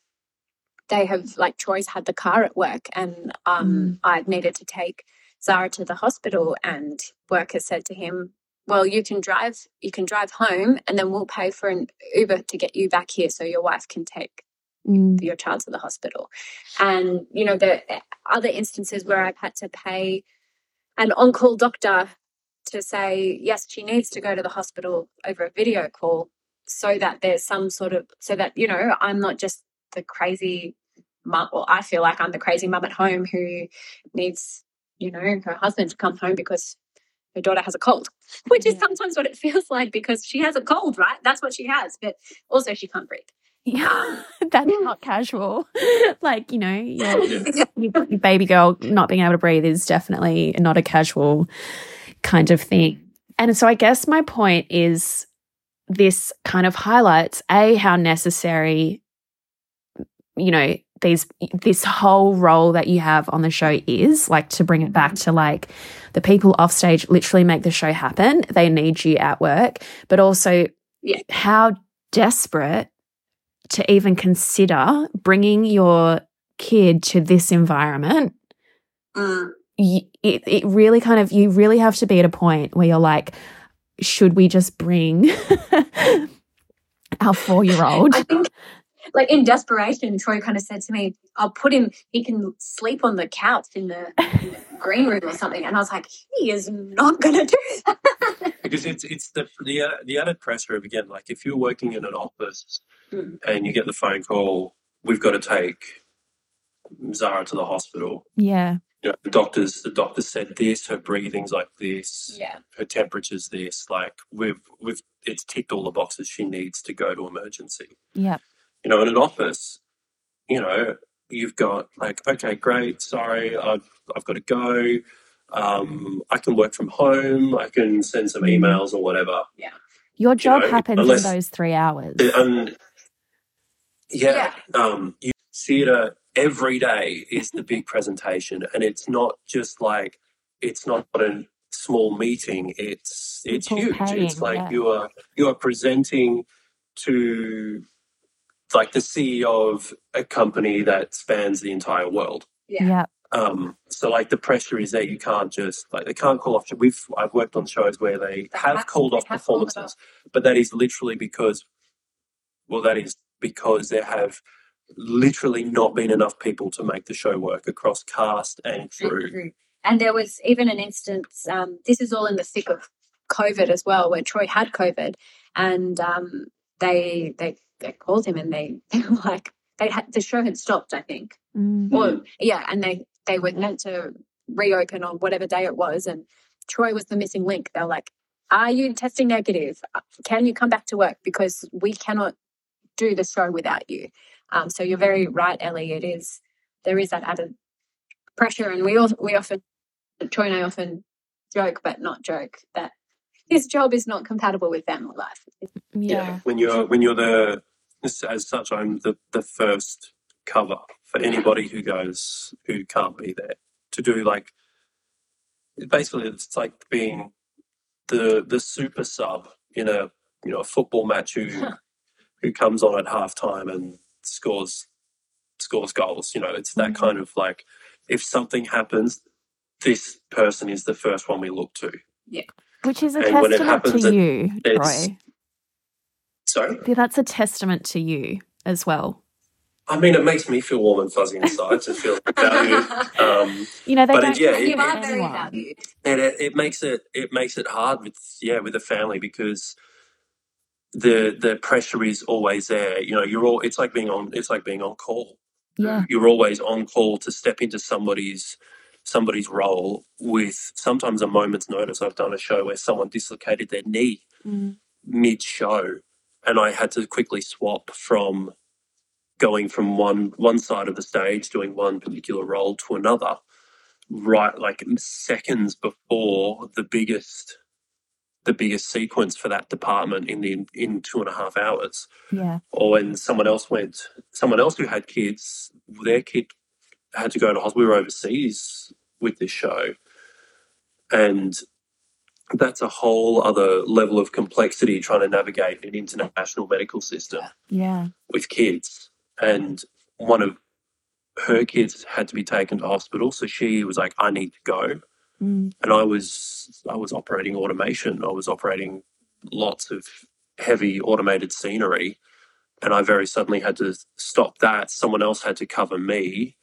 they have, like Troy's had the car at work, and um, mm. I needed to take Zara to the hospital, and work has said to him, "Well, you can drive, you can drive home, and then we'll pay for an Uber to get you back here, so your wife can take." Mm. Your child to the hospital, and you know the other instances where I've had to pay an on-call doctor to say, yes, she needs to go to the hospital over a video call so that there's some sort of, so that, you know, I'm not just the crazy mum, well, I feel like I'm the crazy mum at home who needs, you know, her husband to come home because her daughter has a cold, [laughs] which is sometimes what it feels like because she has a cold, right? That's what she has, but also she can't breathe. Yeah, um, [laughs] that's not casual. [laughs] like, you know, your, your, baby girl not being able to breathe is definitely not a casual kind of thing. And so I guess my point is this kind of highlights a how necessary you know these this whole role that you have on the show is like to bring it back to like the people off stage literally make the show happen they need you at work but also yeah. how desperate to even consider bringing your kid to this environment mm it, it really kind of, you really have to be at a point where you're like, should we just bring [laughs] our four year old? I think, like in desperation, Troy kind of said to me, I'll put him, he can sleep on the couch in the, in the green room or something. And I was like, he is not going to do that. [laughs] because it's, it's the, the, uh, the added pressure of, again, like if you're working in an office mm. and you get the phone call, we've got to take Zara to the hospital. Yeah you know, the doctors the doctor said this, her breathing's like this, yeah. her temperature's this. Like we've we've it's ticked all the boxes she needs to go to emergency. Yeah. You know, in an office, you know, you've got like, okay, great, sorry, I've I've got to go. Um, I can work from home, I can send some emails or whatever. Yeah. Your job you know, happens unless, in those three hours. And yeah, yeah. um theatre every day is the big presentation. And it's not just like it's not a small meeting. It's it's huge. Paying, it's like yeah. you are you are presenting to like the ceo of a company that spans the entire world. Yeah, um So like the pressure is that you can't just like they can't call off. We've I've worked on shows where they have called off performances, but that is literally because, well, that is because they have literally not been enough people to make the show work across cast and crew. And there was even an instance. Um, this is all in the thick of COVID as well, where Troy had COVID, and um, they they they called him and they, [laughs] they were like they had the show had stopped, I think, mm-hmm. or yeah, and they they were meant to reopen on whatever day it was, and Troy was the missing link. They're like, "Are you testing negative? Can you come back to work because we cannot do the show without you?" Um, so you're very right, Ellie. It is there is that added pressure, and we all we often Troy and I often joke, but not joke that his job is not compatible with family life. Yeah. yeah. When you're when you're the as such, I'm the, the first cover for anybody who goes who can't be there to do like basically it's like being the the super sub in a you know a football match who [laughs] who comes on at halftime and scores scores goals. You know, it's that mm-hmm. kind of like if something happens, this person is the first one we look to. Yeah. Which is a and testament happens, to you, Troy. Sorry? That's a testament to you as well. I mean, it makes me feel warm and fuzzy inside to feel [laughs] valued. Um, you know, they but don't it, yeah, you are very valued, and it, it, makes it it makes it hard with yeah with the family because the the pressure is always there. You know, you're all it's like being on it's like being on call. Yeah, you're always on call to step into somebody's somebody's role with sometimes a moment's notice. I've done a show where someone dislocated their knee mm. mid show, and I had to quickly swap from going from one one side of the stage doing one particular role to another right like seconds before the biggest the biggest sequence for that department in the in two and a half hours yeah or when someone else went someone else who had kids their kid had to go to hospital. We were overseas with this show, and that's a whole other level of complexity trying to navigate an international medical system. Yeah, with kids, and one of her kids had to be taken to hospital, so she was like, "I need to go." Mm. And I was I was operating automation. I was operating lots of heavy automated scenery, and I very suddenly had to stop that. Someone else had to cover me,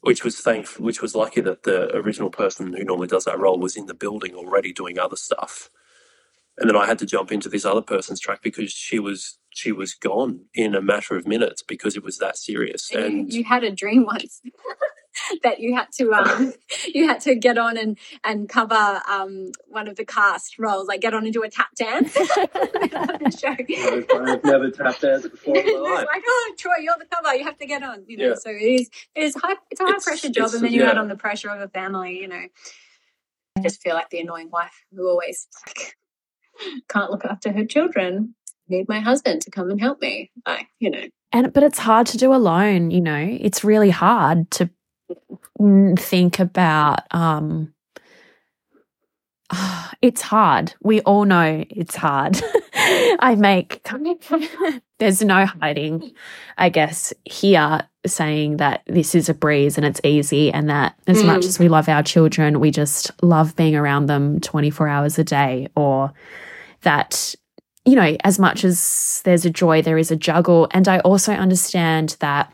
which was thankful, which was lucky that the original person who normally does that role was in the building already doing other stuff. And then I had to jump into this other person's track because she was she was gone in a matter of minutes because it was that serious. And you, you had a dream once. [laughs] [laughs] that you had to um, [laughs] you had to get on and and cover um, one of the cast roles, like get on and do a tap dance. show. [laughs] I've never tap danced before in my life. like, oh, Troy, you're the cover. You have to get on. You know, yeah. so it is it is high. It's a high it's, pressure job, and then you yeah. add on the pressure of a family. You know, I just feel like the annoying wife who always like can't look after her children. Need my husband to come and help me. Like, you know. And but it's hard to do alone, you know. It's really hard to think about um [sighs] it's hard. We all know it's hard. [laughs] I make [laughs] there's no hiding, I guess, here saying that this is a breeze and it's easy and that as mm. much as we love our children, we just love being around them 24 hours a day or that you know, as much as there's a joy, there is a juggle. And I also understand that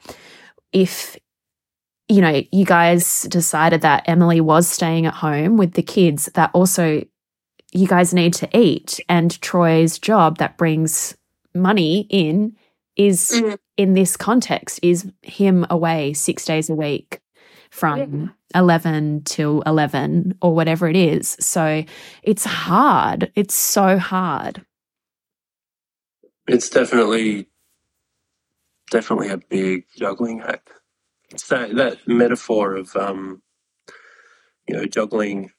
if you know, you guys decided that Emily was staying at home with the kids, that also you guys need to eat. And Troy's job that brings money in is mm. in this context, is him away six days a week from yeah. 11 till 11 or whatever it is. So it's hard. It's so hard. It's definitely, definitely a big juggling act so that metaphor of um, you know juggling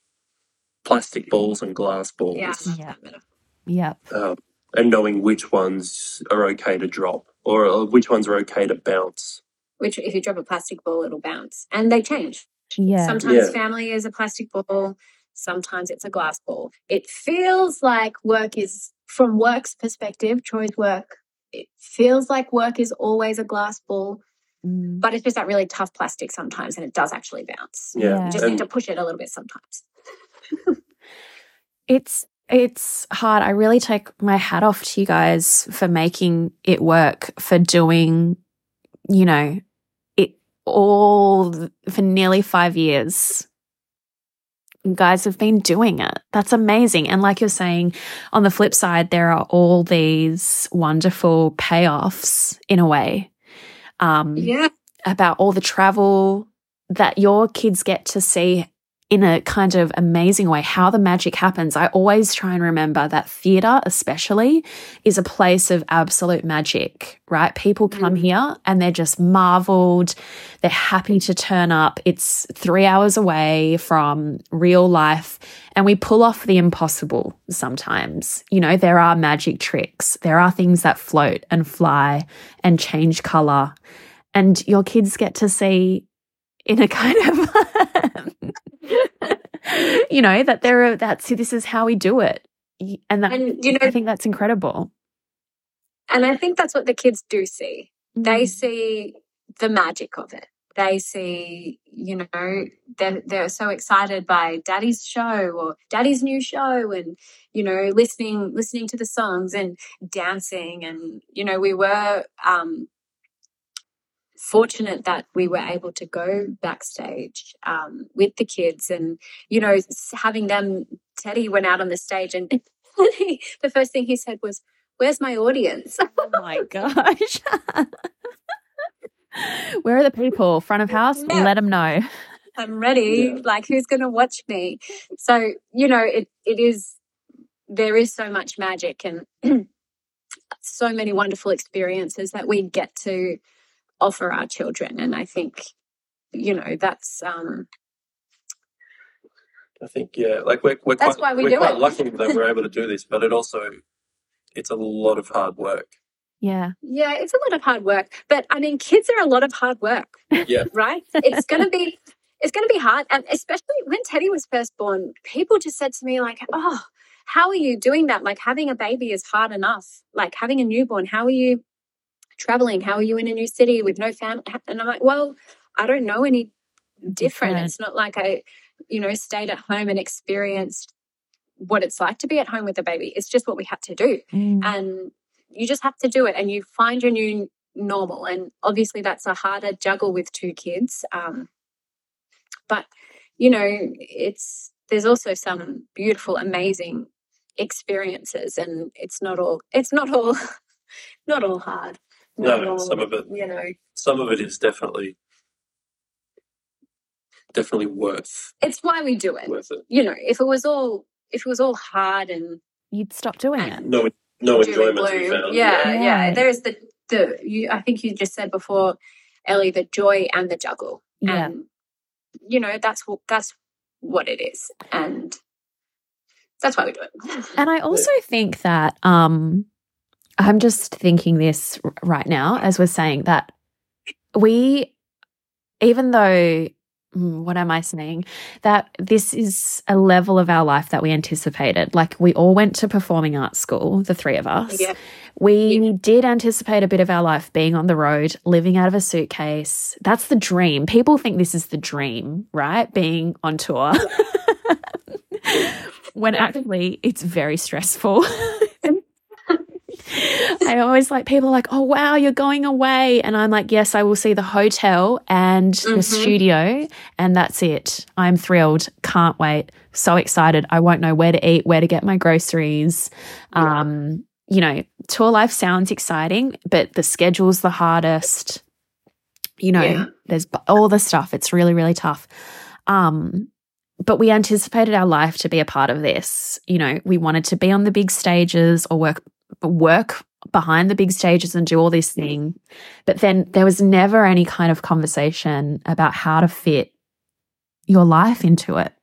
plastic balls and glass balls. Yeah. Yeah. Yep. Um, and knowing which ones are okay to drop or uh, which ones are okay to bounce. Which, if you drop a plastic ball, it'll bounce, and they change. Yeah. Sometimes yeah. family is a plastic ball. Sometimes it's a glass ball. It feels like work is, from work's perspective, Troy's work. It feels like work is always a glass ball Mm. But it's just that really tough plastic sometimes and it does actually bounce. Yeah. You just and need to push it a little bit sometimes. [laughs] it's it's hard. I really take my hat off to you guys for making it work, for doing, you know, it all for nearly five years. You guys have been doing it. That's amazing. And like you're saying, on the flip side, there are all these wonderful payoffs in a way. Um, yeah. About all the travel that your kids get to see in a kind of amazing way how the magic happens. I always try and remember that theatre, especially, is a place of absolute magic, right? People come mm. here and they're just marveled. They're happy to turn up. It's three hours away from real life. And we pull off the impossible sometimes. You know, there are magic tricks, there are things that float and fly and change colour. And your kids get to see in a kind of [laughs] [laughs] you know that there are that's this is how we do it. And that and, you know i think that's incredible. And i think that's what the kids do see. Mm. they see the magic of it. They see you know they're, they're so excited by daddy's show or daddy's new show and you know listening listening to the songs and dancing. And you know we were um fortunate that we were able to go backstage um, with the kids and you know having them teddy went out on the stage and [laughs] the first thing he said was where's my audience? Oh my [laughs] gosh. [laughs] Where are the people? Front of house? Yeah. let them know. I'm ready. Yeah. like who's going to watch me? So you know it it is there is so much magic and [clears throat] so many wonderful experiences that we get to offer our children. And I think, you know, that's um I think yeah, like we're we're that's quite, why we we're do quite it. lucky that we're able to do this, but it also it's a lot of hard work. Yeah. Yeah, it's a lot of hard work. But I mean kids are a lot of hard work. Yeah. right? It's gonna be it's gonna be hard. And especially when Teddy was first born, people just said to me like, Oh, how are you doing that? Like having a baby is hard enough. Like having a newborn, how are you traveling? How are you in a new city with no family? And I'm like, well, I don't know any different. It's not like I, you know, stayed at home and experienced what it's like to be at home with a baby. It's just what we had to do. Mm. And you just have to do it and you find your new normal. And obviously, that's a harder juggle with two kids. Um, but, you know, it's, there's also some beautiful, amazing experiences and it's not all, it's not all, [laughs] not all hard. No, some of it, you know, some of it is definitely, definitely worth. It's why we do it. Worth it. You know, if it was all, if it was all hard and you'd stop doing it. No, no enjoyment to be found. Yeah, yeah, yeah. There is the the you. I think you just said before, Ellie, the joy and the juggle, yeah. and you know that's what that's what it is, and that's why we do it. And I [laughs] also yeah. think that um I'm just thinking this right now as we're saying that we, even though, hmm, what am I saying? That this is a level of our life that we anticipated. Like we all went to performing arts school, the three of us. Yeah. We yeah. did anticipate a bit of our life being on the road, living out of a suitcase. That's the dream. People think this is the dream, right? Being on tour. [laughs] when actually it's very stressful. [laughs] I always like people like, oh, wow, you're going away. And I'm like, yes, I will see the hotel and mm-hmm. the studio. And that's it. I'm thrilled. Can't wait. So excited. I won't know where to eat, where to get my groceries. Yeah. Um, you know, tour life sounds exciting, but the schedule's the hardest. You know, yeah. there's all the stuff. It's really, really tough. Um, but we anticipated our life to be a part of this. You know, we wanted to be on the big stages or work work behind the big stages and do all this thing. But then there was never any kind of conversation about how to fit your life into it,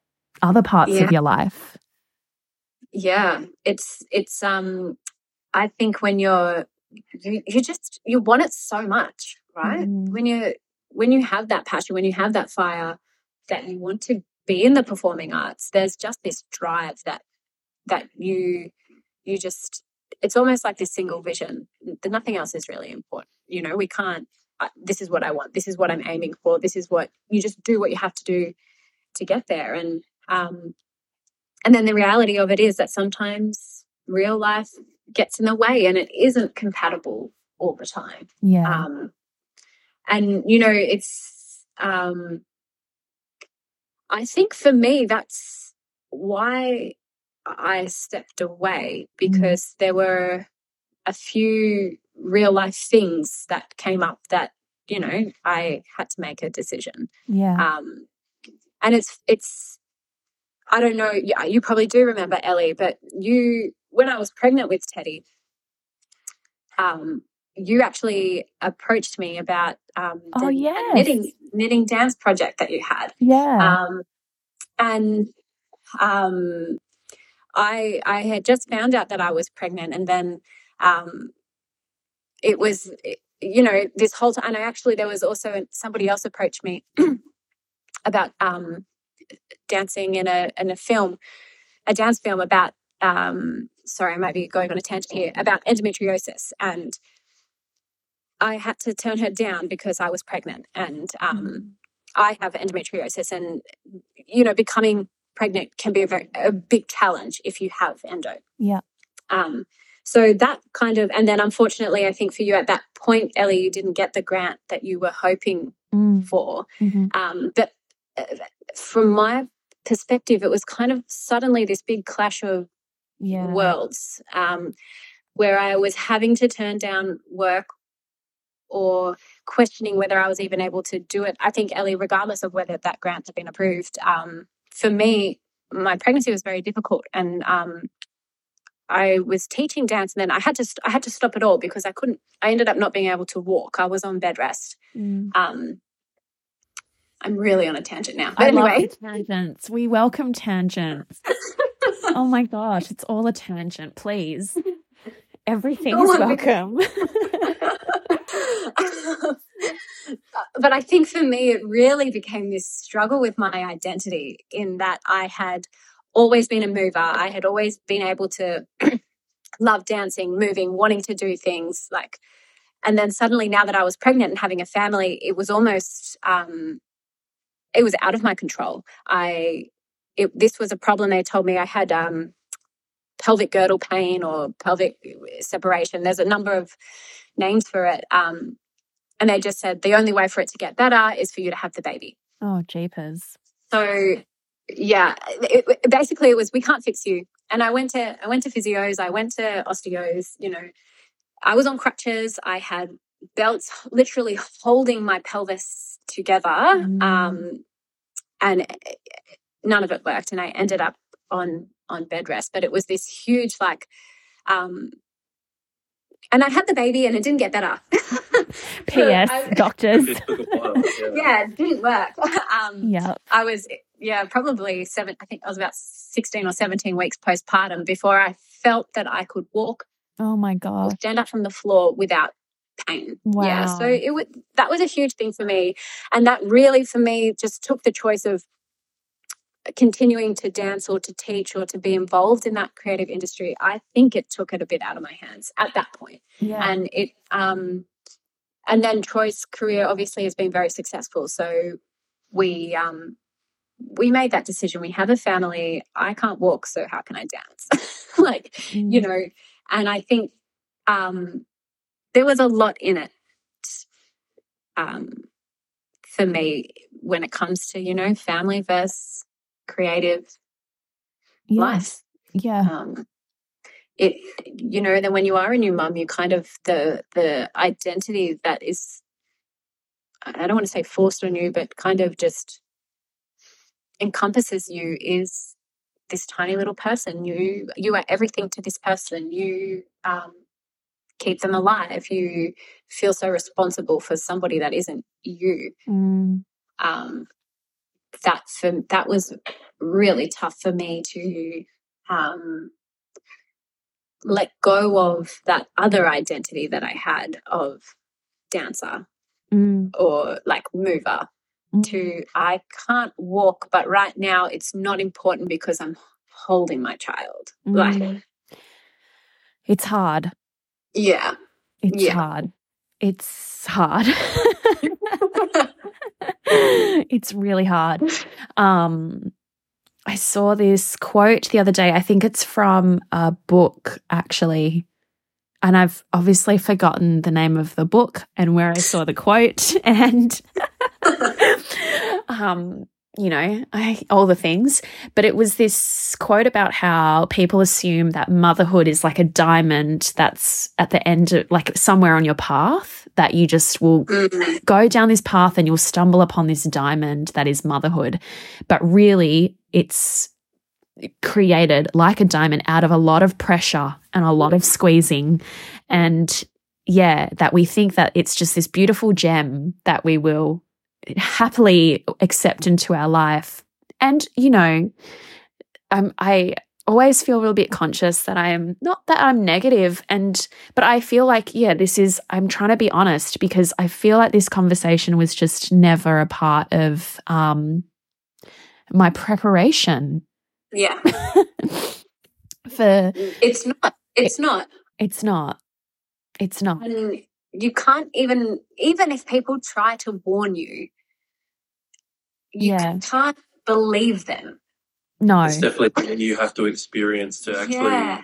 other parts yeah. of your life. Yeah, it's it's um I think when you're you, you just you want it so much, right? Mm. When you when you have that passion, when you have that fire that you want to be in the performing arts, there's just this drive that that you you just it's almost like this single vision. Nothing else is really important. You know, we can't this is what I want. This is what I'm aiming for. This is what you just do what you have to do to get there. And um, and then the reality of it is that sometimes real life gets in the way and it isn't compatible all the time. Yeah. Um, and you know, it's um, I think for me that's why I stepped away mm. because there were a few real life things that came up that you know I had to make a decision. Yeah. Um, and it's it's I don't know. Yeah, you probably do remember Ellie, but you when I was pregnant with Teddy, um, you actually approached me about um, oh yes. knitting knitting dance project that you had. Yeah. Um, and um, I I had just found out that I was pregnant, and then um, it was you know this whole time. And I actually there was also somebody else approached me [clears throat] about um, dancing in a in a film, a dance film about. Um, sorry, I might be going on a tangent here about endometriosis, and I had to turn her down because I was pregnant, and um, mm. I have endometriosis, and you know, becoming pregnant can be a very a big challenge if you have endo. Yeah. Um, so that kind of, and then unfortunately, I think for you at that point, Ellie, you didn't get the grant that you were hoping mm. for. Mm-hmm. Um, but uh, from my perspective, it was kind of suddenly this big clash of yeah. worlds um, where I was having to turn down work or questioning whether I was even able to do it. I think, Ellie, regardless of whether that grant had been approved, um, for me, my pregnancy was very difficult, and um, I was teaching dance, and then I had to st- I had to stop it all because I couldn't. I ended up not being able to walk. I was on bed rest. Mm. Um, I'm really on a tangent now. But I anyway, tangents. We welcome tangents. oh my gosh, it's all a tangent. Please, [laughs] everything is welcome. [laughs] [laughs] but I think for me, it really became this struggle with my identity in that I had always been a mover. I had always been able to [clears throat] love dancing, moving, wanting to do things like. And then suddenly, now that I was pregnant and having a family, it was almost um, it was out of my control. I it, this was a problem. They told me I had um, pelvic girdle pain or pelvic separation. There's a number of names for it. Um, and they just said the only way for it to get better is for you to have the baby. Oh, jeepers. So, yeah, it, it, basically it was we can't fix you. And I went to I went to physios, I went to osteos. You know, I was on crutches. I had belts literally holding my pelvis together, mm. um, and none of it worked. And I ended up on on bed rest. But it was this huge like um, and I had the baby and it didn't get better. [laughs] [laughs] P.S. I, doctors. yeah. it didn't work. [laughs] Um, yeah. I was, yeah, probably seven, I think I was about 16 or 17 weeks postpartum before I felt that I could walk. Oh my God. Stand up from the floor without pain. Wow. Yeah. So it was, that was a huge thing for me. And that really, for me, just took the choice of continuing to dance or to teach or to be involved in that creative industry, I think it took it a bit out of my hands at that point. Yeah. And it um and then Troy's career obviously has been very successful. So we um we made that decision. We have a family. I can't walk, so how can I dance? [laughs] like, mm. you know, and I think um there was a lot in it um for me when it comes to, you know, family versus creative yes. life. Yeah. Um, it you know then when you are a new mum you kind of the the identity that is i don't want to say forced on you but kind of just encompasses you is this tiny little person. You you are everything to this person. You um, keep them alive. You feel so responsible for somebody that isn't you. Mm. um, that for that was really tough for me to um, let go of that other identity that I had of dancer mm. or like mover mm. to I can't walk, but right now it's not important because I'm holding my child. Mm. Like it's hard. Yeah. It's yeah. hard. it's hard. [laughs] [laughs] it's really hard. Um, I saw this quote the other day. I think it's from a book, actually. And I've obviously forgotten the name of the book and where I saw the quote. [laughs] And, um, you know, I, all the things. But it was this quote about how people assume that motherhood is like a diamond that's at the end, of, like somewhere on your path, that you just will mm. go down this path and you'll stumble upon this diamond that is motherhood. But really, it's created like a diamond out of a lot of pressure and a lot of squeezing. And yeah, that we think that it's just this beautiful gem that we will happily accept into our life. And, you know, um, I always feel a little bit conscious that I am not that I'm negative and but I feel like yeah this is I'm trying to be honest because I feel like this conversation was just never a part of um my preparation yeah [laughs] for it's not it's not it's not it's not and you can't even even if people try to warn you you yeah. can't believe them. No. It's definitely something you have to experience to actually yeah.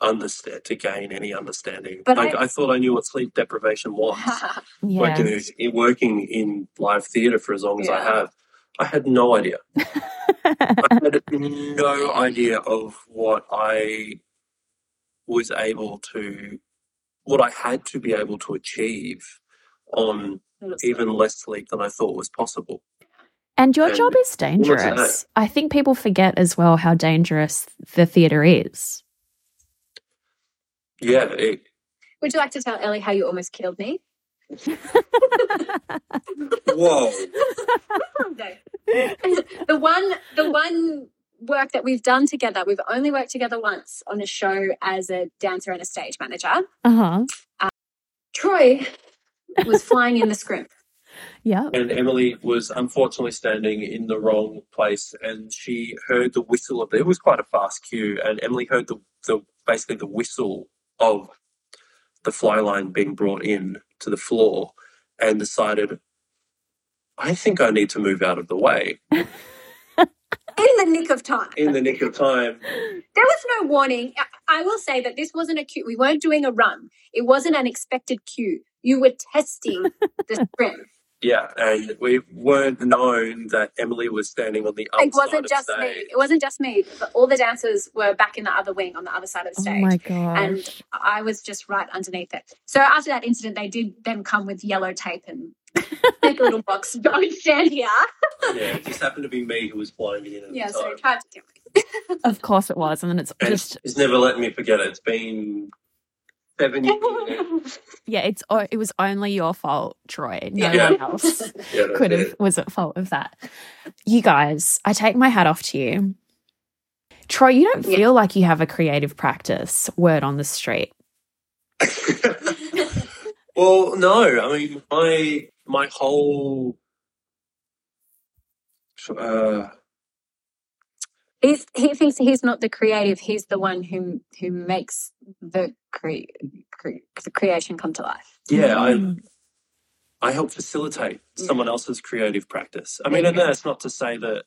understand, to gain any understanding. But like, I, I, thought I knew what sleep deprivation [laughs] was. yeah. Working, in, working in live theatre for as long as yeah. I have, I had no idea. [laughs] I had no idea of what I was able to, what I had to be able to achieve on even less sleep than I thought was possible. And your and job is dangerous. I think people forget as well how dangerous the theatre is. Yeah. It, Would you like to tell Ellie how you almost killed me? Whoa. [laughs] the one the one work that we've done together, we've only worked together once on a show as a dancer and a stage manager. Uh-huh. Uh, Troy was flying in the scrim. Yeah. And Emily was unfortunately standing in the wrong place and she heard the whistle of the, it was quite a fast cue and Emily heard the, the basically the whistle of the fly line being brought in to the floor and decided I think I need to move out of the way. [laughs] in the nick of time. In the nick of time. There was no warning. I will say that this wasn't a cue. We weren't doing a run. It wasn't an expected cue. You were testing the [laughs] scrim. Yeah, and we weren't known that Emily was standing on the other It wasn't just me. It wasn't just me. But all the dancers were back in the other wing on the other side of the oh stage. Oh my god! And I was just right underneath it. So after that incident, they did then come with yellow tape and [laughs] make a little box. Don't stand here. yeah, it just happened to be me who was flying in. At yeah, the time. so he tried to kill me. of course it was, and then it's and just. It's never let me forget it. It's been seven years. [laughs] yeah, it's it was only your fault, Troy. No yeah. one else [laughs] yeah, could have was at fault of that. You guys, I take my hat off to you. Troy, you don't feel yeah. like you have a creative practice. Word on the street. [laughs] well, no. I mean, my my whole uh, He's, he thinks he's not the creative. He's the one who who makes the cre- cre- the creation come to life. Yeah, I mm. I help facilitate someone else's creative practice. I mean, and that's not to say that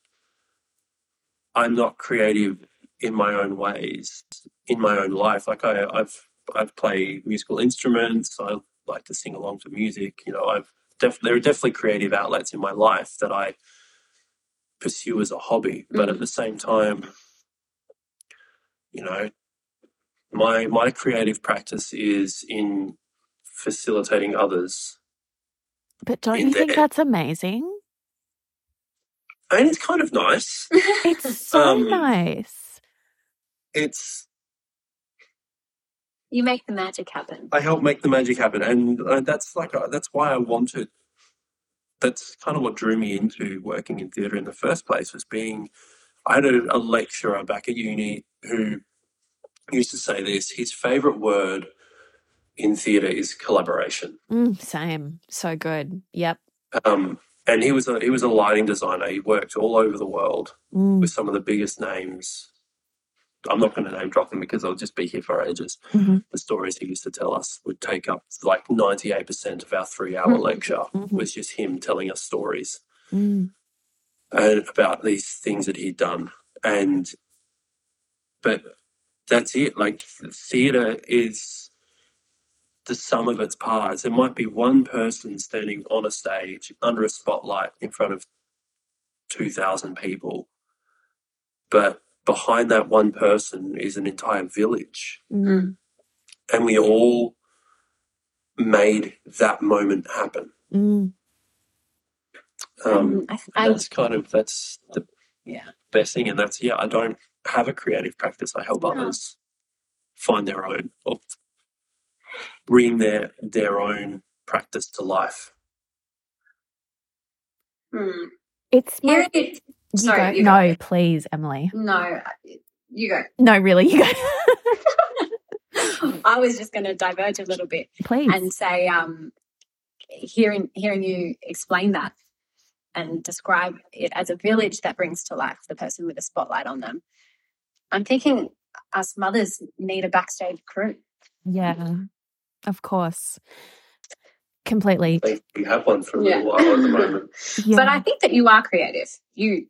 I'm not creative in my own ways in my own life. Like I, I've I've played musical instruments. I like to sing along to music. You know, I've def- there are definitely creative outlets in my life that I pursue as a hobby. But at mm. the same time, you know, my my creative practice is in facilitating others. But don't you think that's amazing? I mean, it's kind of nice. [laughs] it's so um, nice. It's you make the magic happen. I help make the magic happen, and uh, that's like uh, that's why I wanted that's kind of what drew me into working in theatre in the first place was being I had a, a lecturer back at uni who used to say this his favorite word in theatre is collaboration. Mm, same. So good. Yep. Um, and he was a he was a lighting designer. He worked all over the world mm. with some of the biggest names I'm not going to name drop him because I'll just be here for ages. Mm-hmm. The stories he used to tell us would take up like 98% of our three hour mm-hmm. lecture mm-hmm. was just him telling us stories mm. and about these things that he'd done. And, but that's it. Like theatre is the sum of its parts. There might be one person standing on a stage under a spotlight in front of 2,000 people, but behind that one person is an entire village. Mm-hmm. And we all made that moment happen. Mm. Um, I, I, that's kind of that's the yeah best thing, and that's yeah. I don't have a creative practice. I help no. others find their own or bring their their own practice to life. Hmm. It's more. Sorry, no, go. please, Emily. No, you go. No, really, you go. [laughs] I was just going to diverge a little bit, please, and say, um, hearing hearing you explain that and describe it as a village that brings to life the person with a spotlight on them. I'm thinking us mothers need a backstage crew. Yeah, of course. Completely. We have one for a yeah. little while at the moment. [laughs] Yeah. But I think that you are creative. You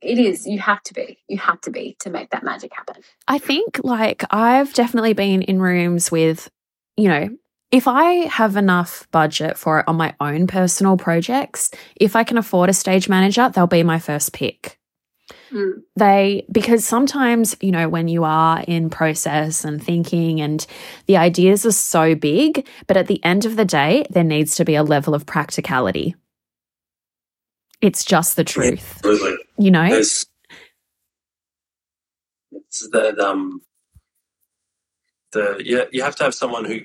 it is you have to be you have to be to make that magic happen i think like i've definitely been in rooms with you know if i have enough budget for it on my own personal projects if i can afford a stage manager they'll be my first pick Mm. They, because sometimes, you know, when you are in process and thinking and the ideas are so big, but at the end of the day, there needs to be a level of practicality. It's just the truth. Absolutely. You know? It's, it's the, um, the, yeah, you have to have someone who,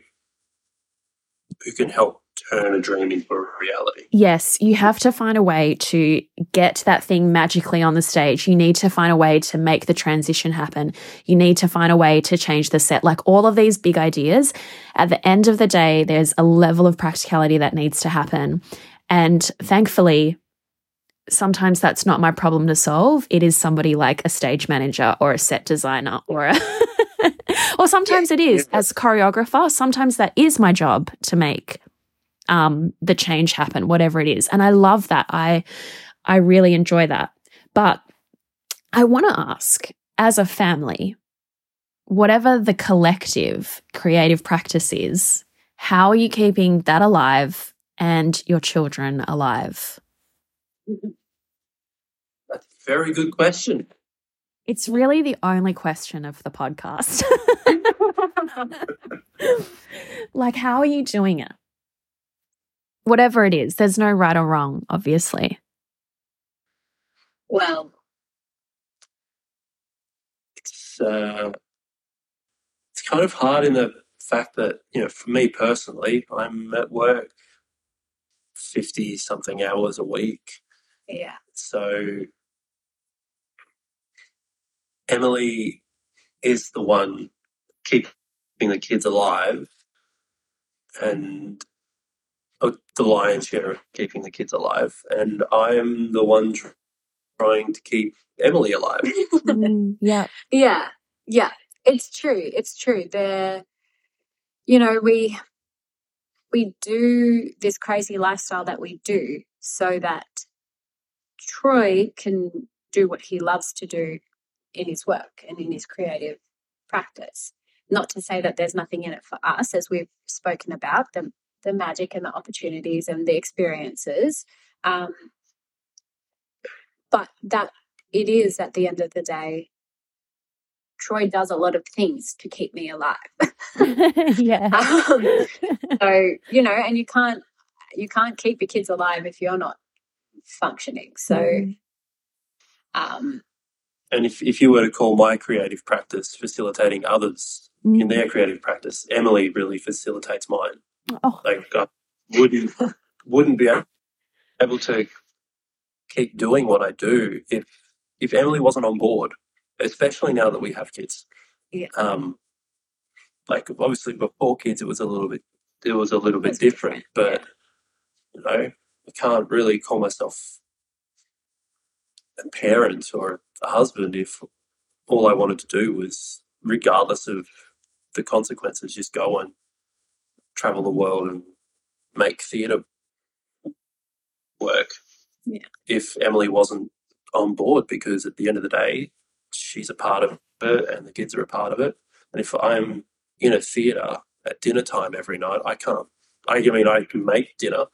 who can help turn a dream into a reality. Yes, you have to find a way to get that thing magically on the stage. You need to find a way to make the transition happen. You need to find a way to change the set. Like all of these big ideas, at the end of the day, there's a level of practicality that needs to happen. And thankfully, sometimes that's not my problem to solve. It is somebody like a stage manager or a set designer or a [laughs] or sometimes it is as choreographer. Sometimes that is my job to make um, the change happen, whatever it is. And I love that. I I really enjoy that. But I want to ask, as a family, whatever the collective creative practice is, how are you keeping that alive and your children alive? That's a very good question. It's really the only question of the podcast. [laughs] [laughs] like, how are you doing it? Whatever it is, there's no right or wrong, obviously. Well, it's uh, it's kind of hard in the fact that you know, for me personally, I'm at work fifty something hours a week. Yeah. So Emily is the one keeping the kids alive, and the lion's share of keeping the kids alive, and I'm the one tr- trying to keep Emily alive. [laughs] mm, yeah, yeah, yeah. It's true. It's true. There, you know, we we do this crazy lifestyle that we do so that Troy can do what he loves to do in his work and in his creative practice. Not to say that there's nothing in it for us, as we've spoken about. The the magic and the opportunities and the experiences. Um, but that it is at the end of the day, Troy does a lot of things to keep me alive. [laughs] [laughs] yeah. um, [laughs] so you know, and you can't you can't keep your kids alive if you're not functioning. So, mm. um, and if if you were to call my creative practice facilitating others mm. in their creative practice, Emily really facilitates mine. Oh. Like I wouldn't wouldn't be able to keep doing what I do if if Emily wasn't on board, especially now that we have kids. Yeah. Um, like obviously before kids, it was a little bit it was a little bit different, but you know, I can't really call myself a parent or a husband if all I wanted to do was, regardless of the consequences, just go and travel the world and make theatre work. Yeah. If Emily wasn't on board, because at the end of the day, she's a part of it and the kids are a part of it. And if I'm in a theatre at dinner time every night, I can't. I mean, I can make dinner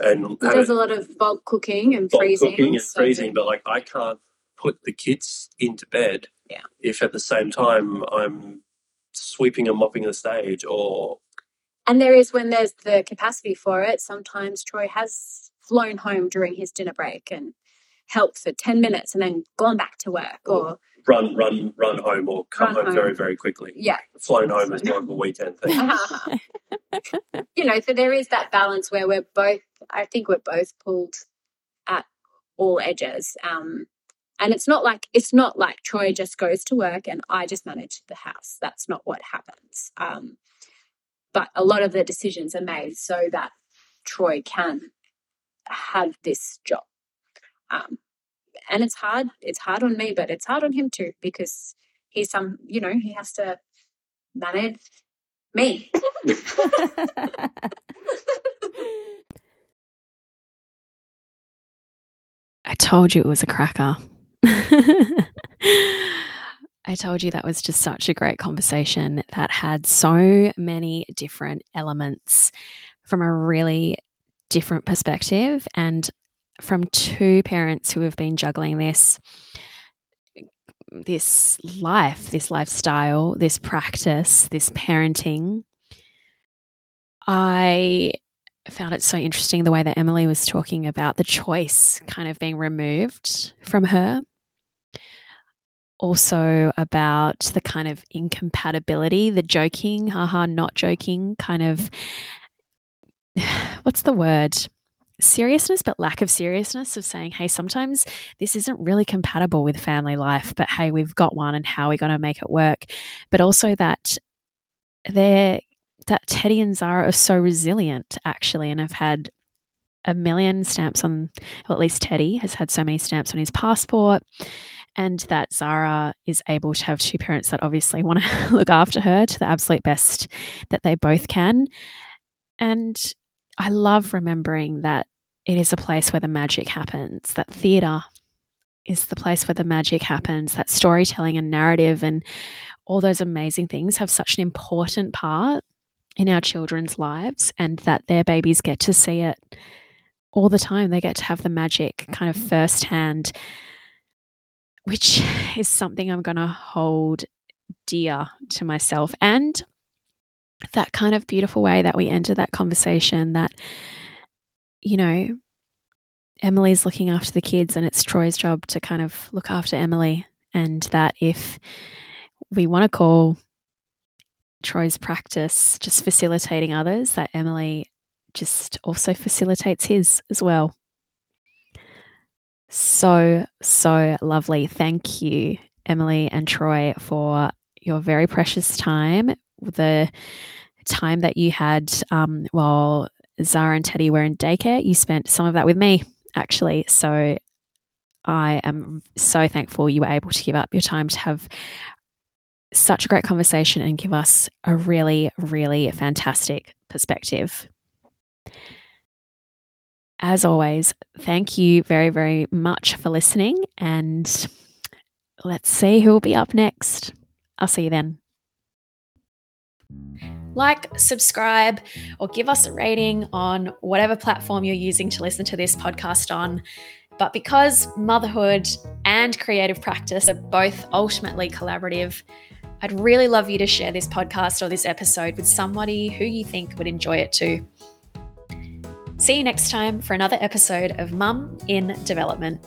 and there's a lot of bulk cooking and bulk freezing, cooking and so freezing, but like I can't put the kids into bed yeah. if at the same time I'm sweeping and mopping the stage or and there is when there's the capacity for it sometimes troy has flown home during his dinner break and helped for 10 minutes and then gone back to work or run run run home or come home, home, very very quickly. Yeah. Flown home is more of a weekend thing. [laughs] you know so there is that balance where we're both i think we're both pulled at all edges um and it's not like it's not like troy just goes to work and i just manage the house. That's not what happens. Um but a lot of the decisions are made so that troy can have this job um and it's hard it's hard on me but it's hard on him too because he's some you know he has to manage me [laughs] I told you it was a cracker. [laughs] I told you that was just such a great conversation that had so many different elements from a really different perspective and from two parents who have been juggling this this life, this lifestyle, this practice, this parenting. I found it so interesting the way that Emily was talking about the choice kind of being removed from her. Also, about the kind of incompatibility, the joking, haha, not joking kind of [sighs] what's the word? seriousness, but lack of seriousness of saying, hey, sometimes this isn't really compatible with family life, but hey, we've got one and how are we going to make it work? But also that they're that Teddy and Zara are so resilient actually and have had a million stamps on well, at least Teddy has had so many stamps on his passport and that Zara is able to have two parents that obviously want to [laughs] look after her to the absolute best that they both can. And I love remembering that it is a place where the magic happens, that theatre is the place where the magic happens, that storytelling and narrative and all those amazing things have such an important part in our children's lives, and that their babies get to see it all the time. They get to have the magic kind of mm-hmm. firsthand, which is something I'm going to hold dear to myself and that kind of beautiful way that we enter that conversation that you know, Emily's looking after the kids and it's Troy's job to kind of look after Emily. And that if we want to call Troy's practice just facilitating others, that Emily just also facilitates his as well. So, so lovely. Thank you, Emily and Troy, for your very precious time. The time that you had um, while Zara and Teddy were in daycare, you spent some of that with me, actually. So I am so thankful you were able to give up your time to have such a great conversation and give us a really, really fantastic perspective. As always, thank you very, very much for listening. And let's see who will be up next. I'll see you then like, subscribe, or give us a rating on whatever platform you're using to listen to this podcast on. But because motherhood and creative practice are both ultimately collaborative, I'd really love you to share this podcast or this episode with somebody who you think would enjoy it too. See you next time for another episode of Mum in Development.